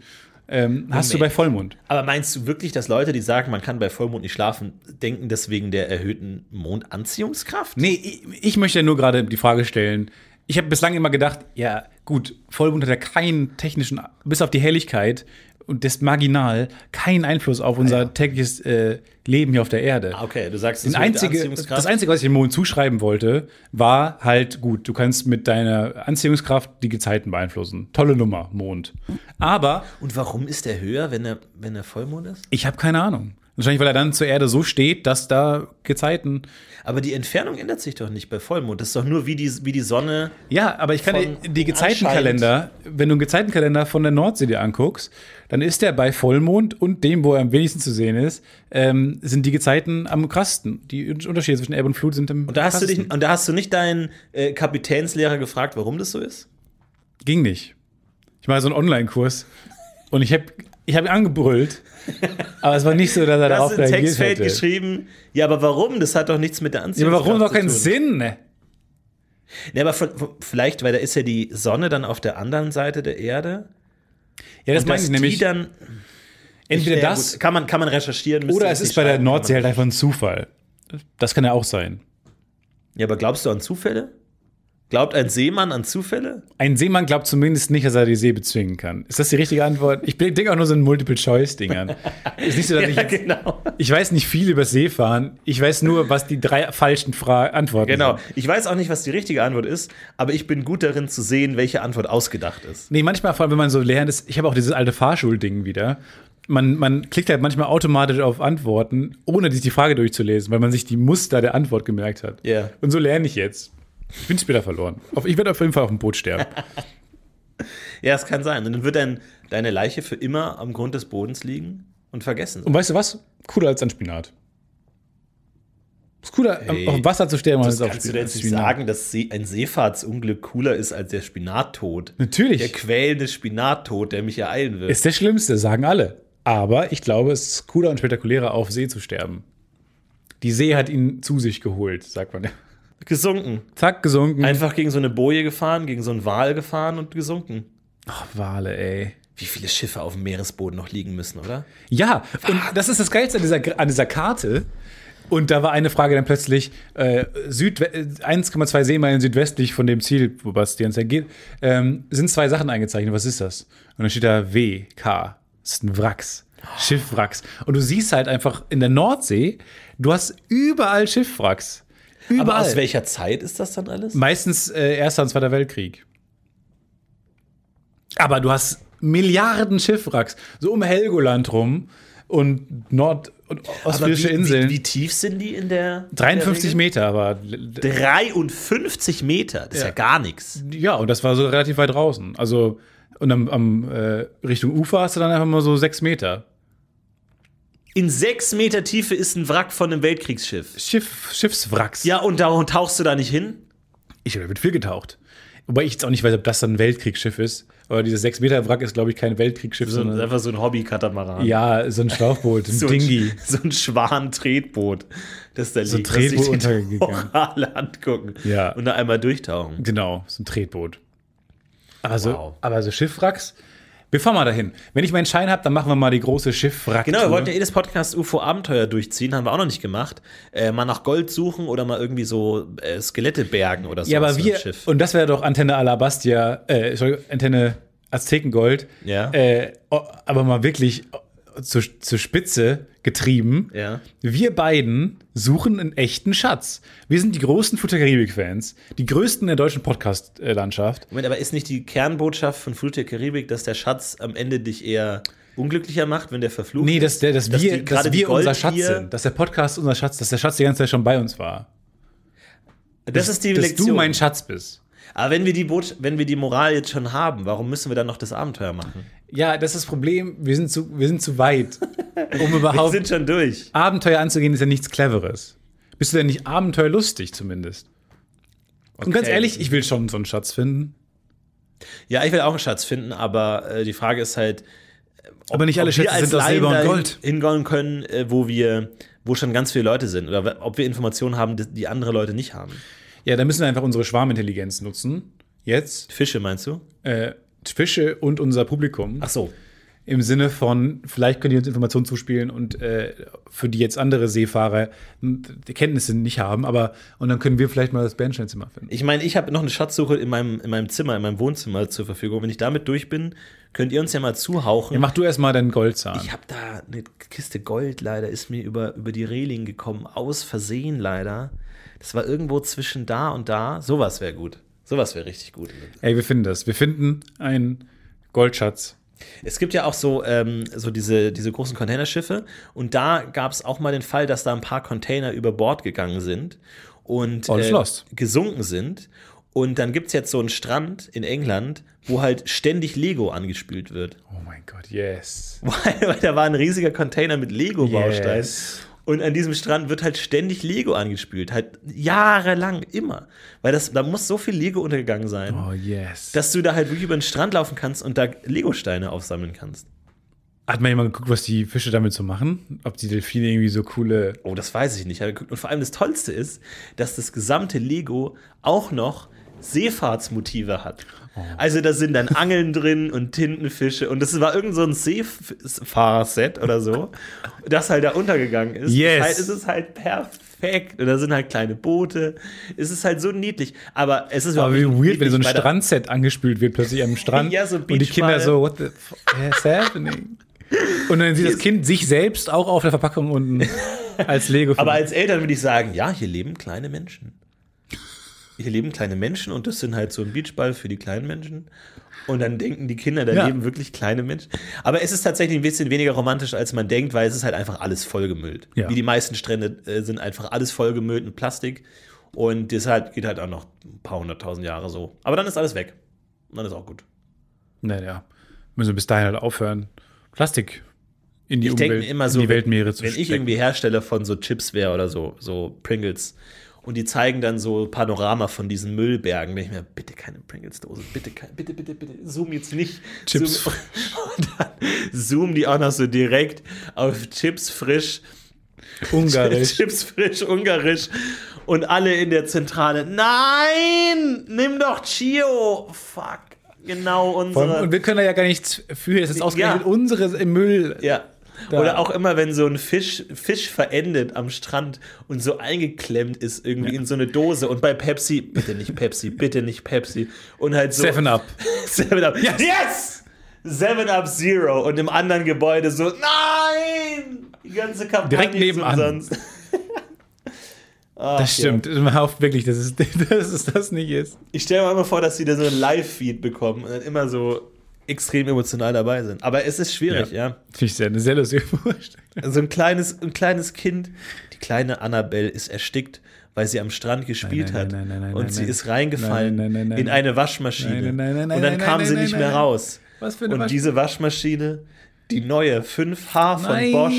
ähm, hast du bei Vollmond. Aber meinst du wirklich, dass Leute, die sagen, man kann bei Vollmond nicht schlafen, denken das wegen der erhöhten Mondanziehungskraft? Nee, ich, ich möchte ja nur gerade die Frage stellen. Ich habe bislang immer gedacht, ja, gut, Vollmond hat ja keinen technischen, bis auf die Helligkeit und das marginal, keinen Einfluss auf unser tägliches äh, Leben hier auf der Erde. Ah, Okay, du sagst, das einzige, das Einzige, was ich dem Mond zuschreiben wollte, war halt gut, du kannst mit deiner Anziehungskraft die Gezeiten beeinflussen. Tolle Nummer, Mond. Aber Und warum ist der höher, wenn er, wenn er Vollmond ist? ich habe keine Ahnung. Wahrscheinlich, weil er dann zur Erde so steht, dass da Gezeiten. Aber die Entfernung ändert sich doch nicht bei Vollmond. Das ist doch nur wie die, wie die Sonne. Ja, aber ich kann dir die Gezeitenkalender, wenn du einen Gezeitenkalender von der Nordsee dir anguckst, dann ist der bei Vollmond und dem, wo er am wenigsten zu sehen ist, ähm, sind die Gezeiten am krassten. Die Unterschiede zwischen Ebbe und Flut sind am Und da hast, du krassesten. dich, und da hast du nicht deinen äh, Kapitänslehrer gefragt, warum das so ist? Ging nicht. Ich mache so einen Online-Kurs und ich habe ich hab ihn angebrüllt, aber es war nicht so, dass er Du darauf reagiert Textfeld hätte. geschrieben, ja, aber warum? Das hat doch nichts mit der Ja, Anziehungskraft aber warum doch keinen. Sinn? Ja, aber vielleicht, weil da ist ja die Sonne dann auf der anderen Seite der Erde. Ja, das meine ich nämlich. Dann, entweder Ja, das gut, kann, man, kann man recherchieren. oder es ist bei der Nordsee halt einfach ein Zufall. Das kann ja auch sein. Ja, aber glaubst du an Zufälle? Glaubt ein Seemann an Zufälle? Ein Seemann glaubt zumindest nicht, dass er die See bezwingen kann. Ist das die richtige Antwort? Ich denke auch nur so in Multiple-Choice-Dingern. ist nicht so, dass ich Ja, jetzt, genau. Ich weiß nicht viel über Seefahren. Ich weiß nur, was die drei falschen Fra Antworten Genau. sind. Ich weiß auch nicht, was die richtige Antwort ist, aber ich bin gut darin zu sehen, welche Antwort ausgedacht ist. Nee, manchmal, vor allem, wenn man so lernt, ist, ich habe auch dieses alte Fahrschulding wieder. Man, man klickt halt manchmal automatisch auf Antworten, ohne sich die Frage durchzulesen, weil man sich die Muster der Antwort gemerkt hat. Ja. Und so lerne ich jetzt. Ich bin später verloren. Ich werde auf jeden Fall auf dem Boot sterben. Ja, es kann sein. Und dann wird dein, deine Leiche für immer am Grund des Bodens liegen und vergessen. Und weißt du was? Cooler als an Spinat. Ist cooler, Hey, auf dem Wasser zu sterben, als auf kannst du Spinat. jetzt nicht sagen, dass ein Seefahrtsunglück cooler ist als der Spinattod. Natürlich. Der quälende Spinattod, der mich ereilen wird. Ist der Schlimmste, sagen alle. Aber ich glaube, es ist cooler und spektakulärer, auf See zu sterben. Die See hat ihn zu sich geholt, sagt man. Gesunken. Zack, gesunken. Einfach gegen so eine Boje gefahren, gegen so einen Wal gefahren und gesunken. Ach, Wale, ey. Wie viele Schiffe auf dem Meeresboden noch liegen müssen, oder? Ja, und das ist das Geilste an dieser, an dieser Karte. Und da war eine Frage dann plötzlich, äh, Süd 1,2 Seemeilen südwestlich von dem Ziel, wo ganze Zeit geht, ähm, sind zwei Sachen eingezeichnet. Was ist das? Und dann steht da W, K. Das ist ein Wracks. Schiffwracks. Und du siehst halt einfach in der Nordsee, du hast überall Schiffwracks. Überall. Aber aus welcher Zeit ist das dann alles? Meistens äh, Erster und Zweiter Weltkrieg. Aber du hast Milliarden Schiffwracks, so um Helgoland rum und Nord- und ostfriesische Inseln. Wie, wie tief sind die in der? 53 in Meter, aber der Regel? 53 Meter, das ist ja, gar nichts. ja, und das war so relativ weit draußen. Also, und am, am äh, Richtung Ufer hast du dann einfach mal so sechs Meter. In sechs Meter Tiefe ist ein Wrack von einem Weltkriegsschiff. Schiff, Schiffswracks. Ja, und da tauchst du da nicht hin? Ich habe mit viel getaucht. Wobei ich jetzt auch nicht weiß, ob das dann ein Weltkriegsschiff ist. Aber dieses 6 Meter Wrack ist, glaube ich, kein Weltkriegsschiff, So, sondern einfach so ein Hobby-Katamaran. ja, so ein Schlauchboot, ein so Dingi. Ein, so ein Schwan-Tretboot, das da So ein liegt. Tretboot das sich die untergegangen. Korale angucken Ja. und da einmal durchtauchen. Genau, so ein Tretboot. Aber so, Wow. aber so Schiffwracks. Wir fahren mal dahin. Wenn ich meinen Schein habe, dann machen wir mal die große Schiffwrack. Genau, wir wollten ja jedes Podcast UFO-Abenteuer durchziehen, haben wir auch noch nicht gemacht. Äh, mal nach Gold suchen oder mal irgendwie so äh, Skelette bergen oder so. Ja, aber wir, Schiff. und das wäre doch Antenne Alabastia, äh, Entschuldigung, Antenne Aztekengold. Ja. Äh, o- aber mal wirklich zur, zur Spitze getrieben. Ja. Wir beiden suchen einen echten Schatz. Wir sind die großen Flutter Karibik-Fans, die größten in der deutschen Podcast-Landschaft. Moment, aber ist nicht die Kernbotschaft von Flut der Karibik, dass der Schatz am Ende dich eher unglücklicher macht, wenn der verflucht Nee, dass, ist? der, dass, Dass wir, dass wir unser Schatz sind. Dass der Podcast unser Schatz, dass der Schatz die ganze Zeit schon bei uns war. Das ist die dass Lektion. du mein Schatz bist. aber wenn wir, die Bot wenn wir die Moral jetzt schon haben, warum müssen wir dann noch das Abenteuer machen? Ja, das ist das Problem. Wir sind zu, wir sind zu weit, um Wir überhaupt sind schon durch. Abenteuer anzugehen, ist ja nichts Cleveres. Bist du denn nicht abenteuerlustig zumindest? Und ganz Okay. ehrlich, ich will schon so einen Schatz finden. Ja, ich will auch einen Schatz finden, aber äh, die Frage ist halt, Aber nicht alle ob wir Schätze sind aus Silber und Gold. hingehen können, äh, wo wir, wo schon ganz viele Leute sind oder ob wir Informationen haben, die, die andere Leute nicht haben. Ja, da müssen wir einfach unsere Schwarmintelligenz nutzen. Jetzt Fische meinst du? äh, Fische und unser Publikum. Ach so. Im Sinne von, vielleicht können die uns Informationen zuspielen und äh, für die jetzt andere Seefahrer die Kenntnisse nicht haben, aber und dann können wir vielleicht mal das Bernsteinzimmer finden. Ich meine, ich habe noch eine Schatzsuche in meinem, in meinem Zimmer, in meinem Wohnzimmer zur Verfügung. Wenn ich damit durch bin, könnt ihr uns ja mal zuhauchen. Ja, mach du erstmal deinen Goldzahn. Ich habe da eine Kiste Gold leider, ist mir über, über die Reling gekommen, aus Versehen leider. Das war irgendwo zwischen da und da. Sowas wäre gut. Sowas wäre richtig gut. Ey, wir finden das. Wir finden einen Goldschatz. Es gibt ja auch so, ähm, so diese, diese großen Containerschiffe und da gab es auch mal den Fall, dass da ein paar Container über Bord gegangen sind und is lost. gesunken sind. Und dann gibt es jetzt so einen Strand in England, wo halt ständig Lego angespült wird. Oh mein Gott, yes. Weil, weil da war ein riesiger Container mit Lego-Bausteinen. Yes. Und an diesem Strand wird halt ständig Lego angespült. Halt jahrelang, immer. Weil das, da muss so viel Lego untergegangen sein, Oh yes. dass du da halt wirklich über den Strand laufen kannst und da Lego-Steine aufsammeln kannst. Hat mal jemand geguckt, was die Fische damit so machen? Ob die Delfine irgendwie so coole. Oh, das weiß ich nicht. Und vor allem das Tollste ist, dass das gesamte Lego auch noch Seefahrtsmotive hat. Also da sind dann Angeln drin und Tintenfische und das war irgend so ein Seefahrerset oder so, das halt da untergegangen ist. Yes. Heißt, es ist halt perfekt und da sind halt kleine Boote. Es ist halt so niedlich, aber es ist Aber wie weird, wenn so ein Strandset angespült wird, plötzlich am Strand. Ja, so und die Kinder so, what the fuck is happening? Und dann sieht das Kind sich selbst auch auf der Verpackung unten als Lego. Aber als Eltern würde ich sagen, ja, hier leben kleine Menschen. Hier leben kleine Menschen und das sind halt so ein Beachball für die kleinen Menschen. Und dann denken die Kinder, da Ja. leben wirklich kleine Menschen. Aber es ist tatsächlich ein bisschen weniger romantisch, als man denkt, weil es ist halt einfach alles vollgemüllt. Ja. Wie die meisten Strände äh, sind einfach alles vollgemüllt mit Plastik. Und deshalb geht halt auch noch ein paar hunderttausend Jahre so. Aber dann ist alles weg. Und dann ist auch gut. naja, müssen wir bis dahin halt aufhören, Plastik in die Ich denke Umwelt, immer so, in die wenn, Weltmeere zu wenn ich irgendwie Hersteller von so Chips wäre oder so, so Pringles, und die zeigen dann so Panorama von diesen Müllbergen, denke ich mir, bitte keine Pringles-Dose, bitte, kein, bitte, bitte, bitte, zoom jetzt nicht. Chips Zoom, und dann zoomen die auch noch so direkt auf Chips frisch, Ungarisch. Chips frisch, ungarisch. Und alle in der Zentrale, nein, nimm doch Chio. Fuck, genau unsere. und wir können da ja gar nichts für. Es ist ausgerechnet Ja. unsere im Müll. ja. Da- Oder auch immer, wenn so ein Fisch, Fisch verendet am Strand und so eingeklemmt ist irgendwie in so eine Dose und bei Pepsi, bitte nicht Pepsi, bitte nicht Pepsi. Und halt so. Seven Up. Seven Up. Yes! Seven Up Zero. Und im anderen Gebäude so, nein! Die ganze Kampagne Direkt nebenan. Ach, Das stimmt. Man hofft wirklich, dass es, dass es das nicht ist. Ich stelle mir immer vor, dass sie da so ein Live-Feed bekommen und dann immer so extrem emotional dabei sind. Aber es ist schwierig, ja. Finde ich sehr, eine sehr lustige Vorstellung. So ein kleines, ein kleines Kind, die kleine Annabelle ist erstickt, weil sie am Strand gespielt Nein, hat. nein, nein, nein, und sie ist reingefallen in eine Waschmaschine. Und dann kam sie nicht mehr raus. Was für eine Und Wasch- diese Waschmaschine, die neue 5H von Bosch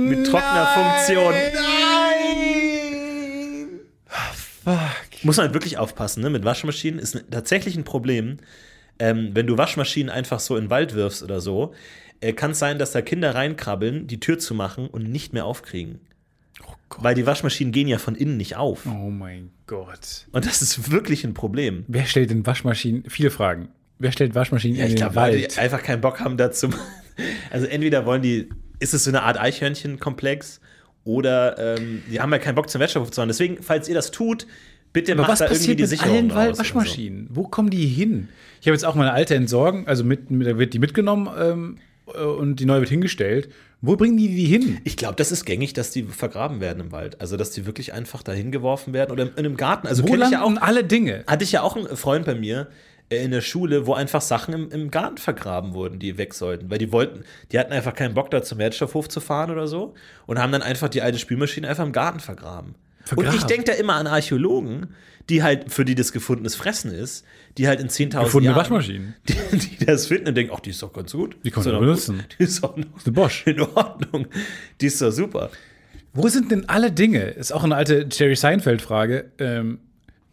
mit Trocknerfunktion. nein. Fuck. Muss man halt wirklich aufpassen, ne? Mit Waschmaschinen ist tatsächlich ein Problem. Ähm, wenn du Waschmaschinen einfach so in den Wald wirfst oder so, äh, kann es sein, dass da Kinder reinkrabbeln, die Tür zu machen und nicht mehr aufkriegen. Weil die Waschmaschinen gehen ja von innen nicht auf. Oh mein Gott. Und das ist wirklich ein Problem. Wer stellt denn Waschmaschinen? Viele Fragen. Wer stellt Waschmaschinen Ja, in den glaube, weil Wald? die einfach keinen Bock haben dazu. Also entweder wollen die, ist es so eine Art Eichhörnchen-Komplex oder ähm, die haben ja keinen Bock zum Wertstoffhof zu machen. Deswegen, falls ihr das tut, bitte Aber was passiert die mit allen oder so. Waschmaschinen? Wo kommen die hin? Ich habe jetzt auch meine alte entsorgen, also mit, mit, da wird die mitgenommen ähm, äh, und die neue wird hingestellt. Wo bringen die die hin? Ich glaube, das ist gängig, dass die vergraben werden im Wald. Also, dass die wirklich einfach dahin geworfen werden oder in einem Garten. Also, Wo ich ja auch, alle Dinge? hatte ich ja auch einen Freund bei mir äh, in der Schule, wo einfach Sachen im, im Garten vergraben wurden, die weg sollten. Weil die wollten, die hatten einfach keinen Bock, da zum Wertstoffhof zu fahren oder so und haben dann einfach die alte Spülmaschine einfach im Garten vergraben. Vergraben? Und ich denke da immer an Archäologen, die halt, für die das gefundenes Fressen ist, die halt in 10.000 Gefundene Jahren, Waschmaschinen. Die, die das finden und denken, ach, die ist doch ganz gut. Die ist man doch benutzen. gut. Die ist auch noch eine Bosch. in Ordnung. Die ist doch super. Wo sind denn alle Dinge? Ist auch eine alte Jerry Seinfeld-Frage. Ähm,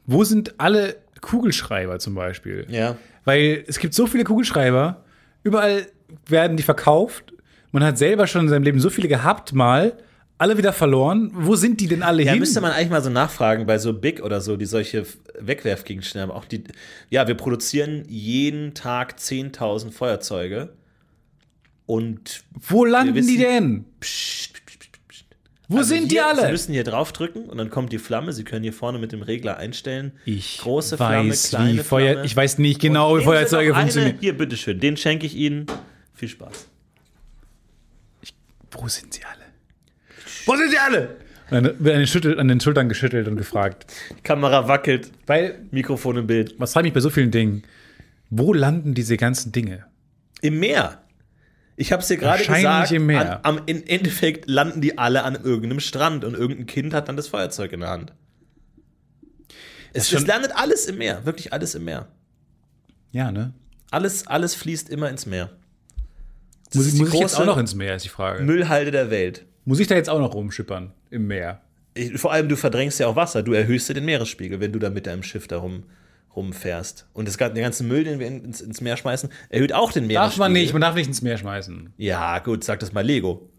wo sind alle Kugelschreiber zum Beispiel? Ja. Weil es gibt so viele Kugelschreiber, überall werden die verkauft. Man hat selber schon in seinem Leben so viele gehabt, mal, alle wieder verloren. Wo sind die denn alle Ja, hin? müsste man eigentlich mal so nachfragen bei so Big oder so, die solche Wegwerfgegenstände haben. Auch die, ja, wir produzieren jeden Tag 10.000 Feuerzeuge. Und Wo landen wissen- die denn? pssst. Wo Also sind die hier, Sie alle? müssen hier draufdrücken und dann kommt die Flamme. Sie können hier vorne mit dem Regler einstellen. Ich Große weiß, Flamme, kleine Feuer, Flamme. ich weiß nicht genau, wie Feuerzeuge funktionieren. Hier, bitteschön, den schenke ich Ihnen. Viel Spaß. Wo sind sie alle? Wo sind sie alle? Dann wird an den, an den Schultern geschüttelt und gefragt. Die Kamera wackelt, Weil, Mikrofon im Bild. was frage ich mich bei so vielen Dingen? Wo landen diese ganzen Dinge? Im Meer. Ich habe es dir gerade Wahrscheinlich gesagt. im Meer. An, am im Endeffekt landen die alle an irgendeinem Strand und irgendein Kind hat dann das Feuerzeug in der Hand. Es, es landet alles im Meer, wirklich alles im Meer. Ja, ne? Alles, alles fließt immer ins Meer. Das Muss, die muss ich jetzt auch noch ins Meer, ist die Frage. Müllhalde der Welt. Muss ich da jetzt auch noch rumschippern im Meer? Ich, vor allem, du verdrängst ja auch Wasser. Du erhöhst ja den Meeresspiegel, wenn du da mit deinem Schiff da rum, rumfährst. Und das, den ganzen Müll, den wir in- ins, ins Meer schmeißen, erhöht auch den Meeresspiegel. Darf man nicht, man darf nicht ins Meer schmeißen. Ja, gut, sag das mal Lego.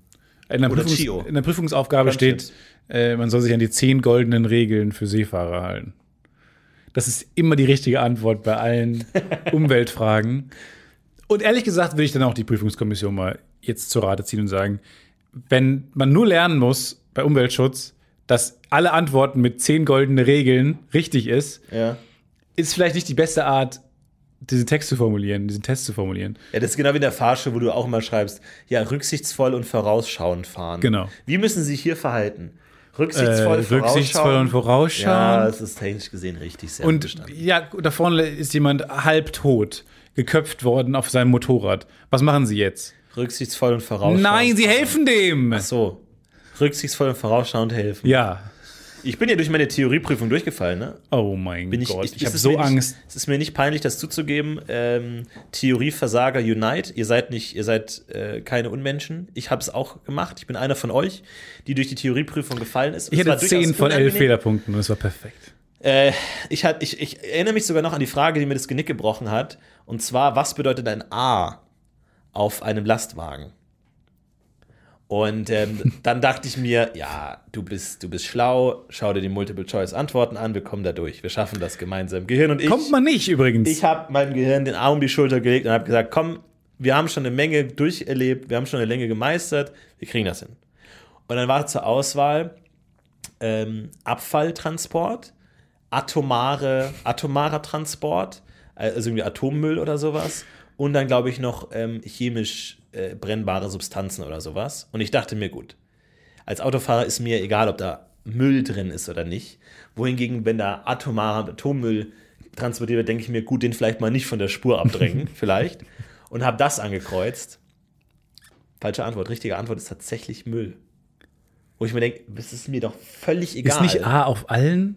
In der, Prüfungs in der Prüfungsaufgabe steht, äh, man soll sich an die zehn goldenen Regeln für Seefahrer halten. Das ist immer die richtige Antwort bei allen Umweltfragen. Und ehrlich gesagt würde ich dann auch die Prüfungskommission mal jetzt zur Rate ziehen und sagen, wenn man nur lernen muss bei Umweltschutz, dass alle Antworten mit zehn goldene Regeln richtig ist, Ja. ist vielleicht nicht die beste Art, diesen Text zu formulieren, diesen Test zu formulieren. Ja, das ist genau wie in der Fahrschule, wo du auch immer schreibst, ja, rücksichtsvoll und vorausschauend fahren. Genau. Wie müssen sie sich hier verhalten? Rücksichtsvoll, Äh, vorausschauen. rücksichtsvoll und vorausschauen. Ja, das ist technisch gesehen richtig sehr Und bestanden. ja, da vorne ist jemand halb tot, geköpft worden auf seinem Motorrad. Was machen Sie jetzt? Rücksichtsvoll und vorausschauend. Nein, Sie helfen dem! Ach so. Rücksichtsvoll und vorausschauend helfen. Ja. Ich bin ja durch meine Theorieprüfung durchgefallen, ne? Oh mein Bin ich, Gott, ich, ich, habe so nicht, Angst. Es ist mir nicht peinlich, das zuzugeben. Ähm, Theorieversager Unite. Ihr seid nicht, ihr seid äh, keine Unmenschen. Ich habe es auch gemacht. Ich bin einer von euch, die durch die Theorieprüfung gefallen ist. Ich hatte durchaus 10 von 11 unangenehm. Fehlerpunkten und es war perfekt. Äh, ich, hat, ich, ich erinnere mich sogar noch an die Frage, die mir das Genick gebrochen hat. Und zwar, was bedeutet ein A auf einem Lastwagen? Und ähm, dann dachte ich mir, ja, du bist, du bist schlau, schau dir die Multiple-Choice-Antworten an, wir kommen da durch. Wir schaffen das gemeinsam. Gehirn und ich. Kommt man nicht übrigens. Ich habe meinem Gehirn den Arm um die Schulter gelegt und habe gesagt, komm, wir haben schon eine Menge durcherlebt, wir haben schon eine Menge gemeistert, wir kriegen das hin. Und dann war zur Auswahl ähm, Abfalltransport, atomare, atomarer Transport, also irgendwie Atommüll oder sowas. Und dann, glaube ich, noch ähm, chemisch äh, brennbare Substanzen oder sowas. Und ich dachte mir, gut, als Autofahrer ist mir egal, ob da Müll drin ist oder nicht. Wohingegen, wenn da atomarer Atommüll transportiert wird, denke ich mir, gut, den vielleicht mal nicht von der Spur abdrängen, vielleicht. Und habe das angekreuzt. Falsche Antwort. Richtige Antwort ist tatsächlich Müll. Wo ich mir denke, das ist mir doch völlig egal. Ist nicht A auf allen?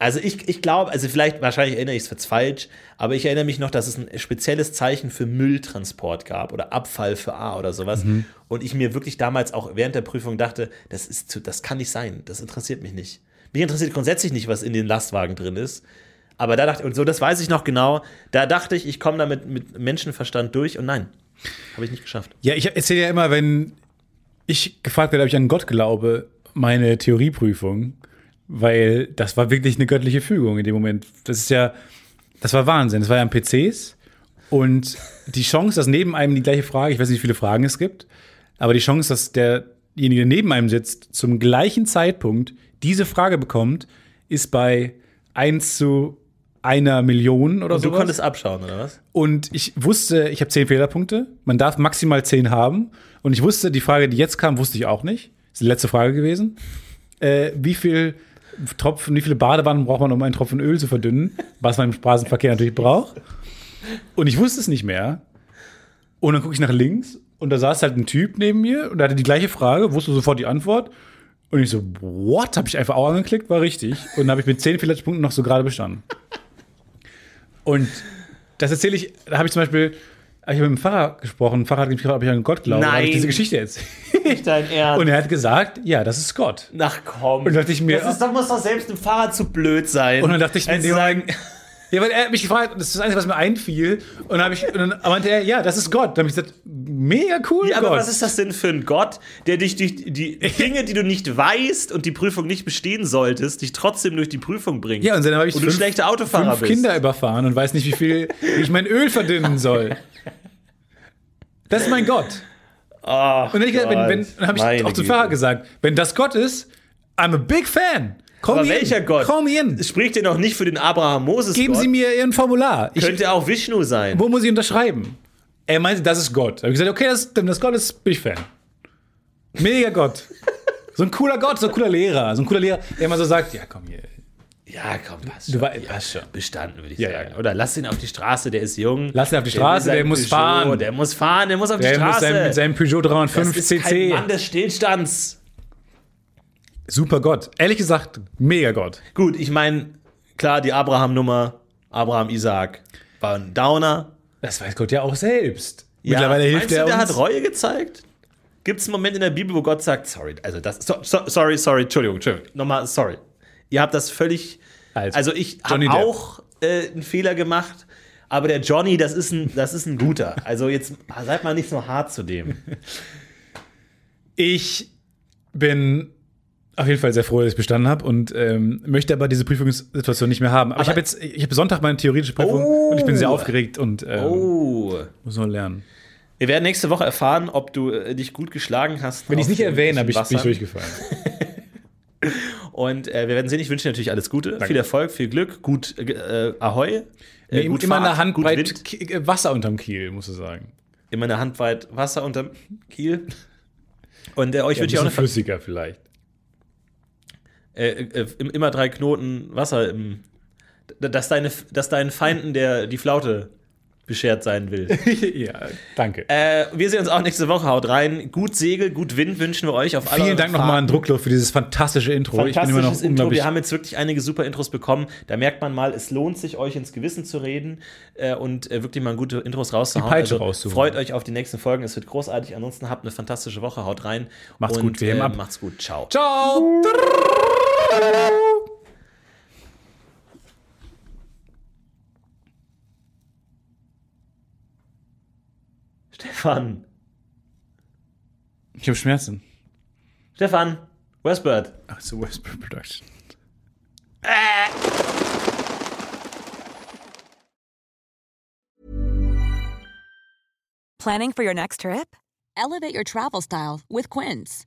Also ich, ich glaube, also vielleicht, wahrscheinlich erinnere ich es jetzt falsch, aber ich erinnere mich noch, dass es ein spezielles Zeichen für Mülltransport gab oder Abfall für A oder sowas. Mhm. Und ich mir wirklich damals auch während der Prüfung dachte, das ist zu, das kann nicht sein, das interessiert mich nicht. Mich interessiert grundsätzlich nicht, was in den Lastwagen drin ist. Aber da dachte und so, das weiß ich noch genau, da dachte ich, ich komme damit mit Menschenverstand durch und nein, habe ich nicht geschafft. Ja, ich erzähle ja immer, wenn ich gefragt werde, ob ich an Gott glaube, meine Theorieprüfung, weil das war wirklich eine göttliche Fügung in dem Moment. Das ist ja, das war Wahnsinn. Das war ja am PCs und die Chance, dass neben einem die gleiche Frage, ich weiß nicht, wie viele Fragen es gibt, aber die Chance, dass derjenige, der neben einem sitzt, zum gleichen Zeitpunkt diese Frage bekommt, ist bei 1 zu einer Million oder Und du sowas. konntest abschauen, oder was? Und ich wusste, ich habe zehn Fehlerpunkte. Man darf maximal zehn haben. Und ich wusste, die Frage, die jetzt kam, wusste ich auch nicht. Das ist die letzte Frage gewesen. Äh, wie viel Tropfen, wie viele Badewannen braucht man, um einen Tropfen Öl zu verdünnen? Was man im Straßenverkehr natürlich braucht. Und ich wusste es nicht mehr. Und dann gucke ich nach links und da saß halt ein Typ neben mir und der hatte die gleiche Frage, wusste sofort die Antwort. Und ich so, what? Habe ich einfach auch angeklickt, war richtig. Und dann habe ich mit zehn Fehlerpunkten noch so gerade bestanden. Und das erzähle ich, da habe ich zum Beispiel, ich habe mit dem Pfarrer gesprochen, ein Pfarrer hat mich gefragt, ob ich an Gott glaube. Da habe ich Nein. diese Geschichte erzählt. Nicht dein Ernst. Und er hat gesagt, ja, das ist Gott. Ach komm. Und dachte ich mir, das ist doch, muss doch selbst ein Fahrer zu blöd sein. Und dann dachte ich mir, sagen, Moment- ja, weil er hat mich gefragt, und das ist das Einzige, was mir einfiel. Und dann, hab ich, und dann meinte er, ja, das ist Gott. Dann habe ich gesagt, mega cool, ja, aber Gott. was ist das denn für ein Gott, der dich durch die Dinge, die du nicht weißt und die Prüfung nicht bestehen solltest, dich trotzdem durch die Prüfung bringt? ja, und dann habe ich und du fünf, schlechter Autofahrer fünf bist. Kinder überfahren und weiß nicht, wie viel wie ich mein Öl verdünnen soll. Das ist mein Gott. Ach, Und dann, hab ich gesagt, wenn, wenn, dann habe ich auch zum Güte. Fahrer gesagt, wenn das Gott ist, I'm a big fan. Call Aber welcher in. Gott? Call me in. Spricht dir noch nicht für den Abraham Moses Geben Gott. Sie mir Ihren Formular. Ich, Könnte auch Vishnu sein. wo muss ich unterschreiben? Er meinte, das ist Gott. Da habe ich gesagt, okay, das, wenn das Gott ist, bin ich Fan. Mega Gott. So ein cooler Gott, so ein cooler Lehrer. So ein cooler Lehrer, der immer so sagt, ja komm hier. Ja, komm, passt Du schon. weißt passt schon. Bestanden, würde ich Ja, sagen. ja. Oder lass ihn auf die Straße, der ist jung. Lass ihn auf die Der Straße, der sein muss Peugeot, fahren. Der muss fahren, der muss auf die Der muss Straße. sein, mit seinem Peugeot 305 das ist kein CC. Mann des Stillstands. Super Gott. Ehrlich gesagt, mega Gott. Gut, ich meine, klar, die Abraham-Nummer, Abraham Isaac, war ein Downer. Das weiß Gott ja auch selbst. Mittlerweile hilft er der hat Reue gezeigt? Gibt es einen Moment in der Bibel, wo Gott sagt, sorry, also das, so, so, sorry, sorry, Entschuldigung, Entschuldigung, nochmal, sorry. Ihr habt das völlig, Also, also ich habe auch äh, einen Fehler gemacht, aber der Johnny, das ist ein, das ist ein guter. Also jetzt seid mal nicht so hart zu dem. Ich bin auf jeden Fall sehr froh, dass ich bestanden habe und ähm, möchte aber diese Prüfungssituation nicht mehr haben. Aber, ich habe jetzt, ich habe Sonntag meine theoretische Prüfung Oh. und ich bin sehr aufgeregt und ähm, Oh. muss noch lernen. Wir werden nächste Woche erfahren, ob du äh, dich gut geschlagen hast. Wenn ich es nicht erwähne, habe ich, bin ich durchgefallen. Und äh, wir werden sehen, ich wünsche dir natürlich alles Gute, viel Erfolg, viel Glück, gut äh, Ahoi. Äh, Nee, gut immer Fahrt, eine Handbreit äh, Wasser unterm Kiel, muss ich sagen. immer eine Handbreit Wasser unterm Kiel. Und äh, euch Ja, wünsche ich auch bisschen eine flüssiger vielleicht. Äh, äh, im- immer drei Knoten Wasser im. Dass, deine, dass deinen Feinden der, die Flaute beschert sein will. ja, danke. äh, wir sehen uns auch nächste Woche. Haut rein. Gut Segel, gut Wind wünschen wir euch auf alle Vielen Dank nochmal an Druckluft für dieses fantastische Intro. Ich bin immer noch Fantastisches Intro. unglaublich. Wir haben jetzt wirklich einige super Intros bekommen. Da merkt man mal, es lohnt sich, euch ins Gewissen zu reden äh, und äh, wirklich mal gute Intros rauszuhauen. Die Peitsche rauszuholen. freut euch auf die nächsten Folgen. Es wird großartig. Ansonsten habt eine fantastische Woche. Haut rein. Macht's und, gut, wir äh, ab. Macht's gut. Ciao. Ciao! Stefan. Ich habe Schmerzen. Stefan. Westbird. Ach, so Whisper Production. Planning for your next trip? Elevate your travel style with Quince.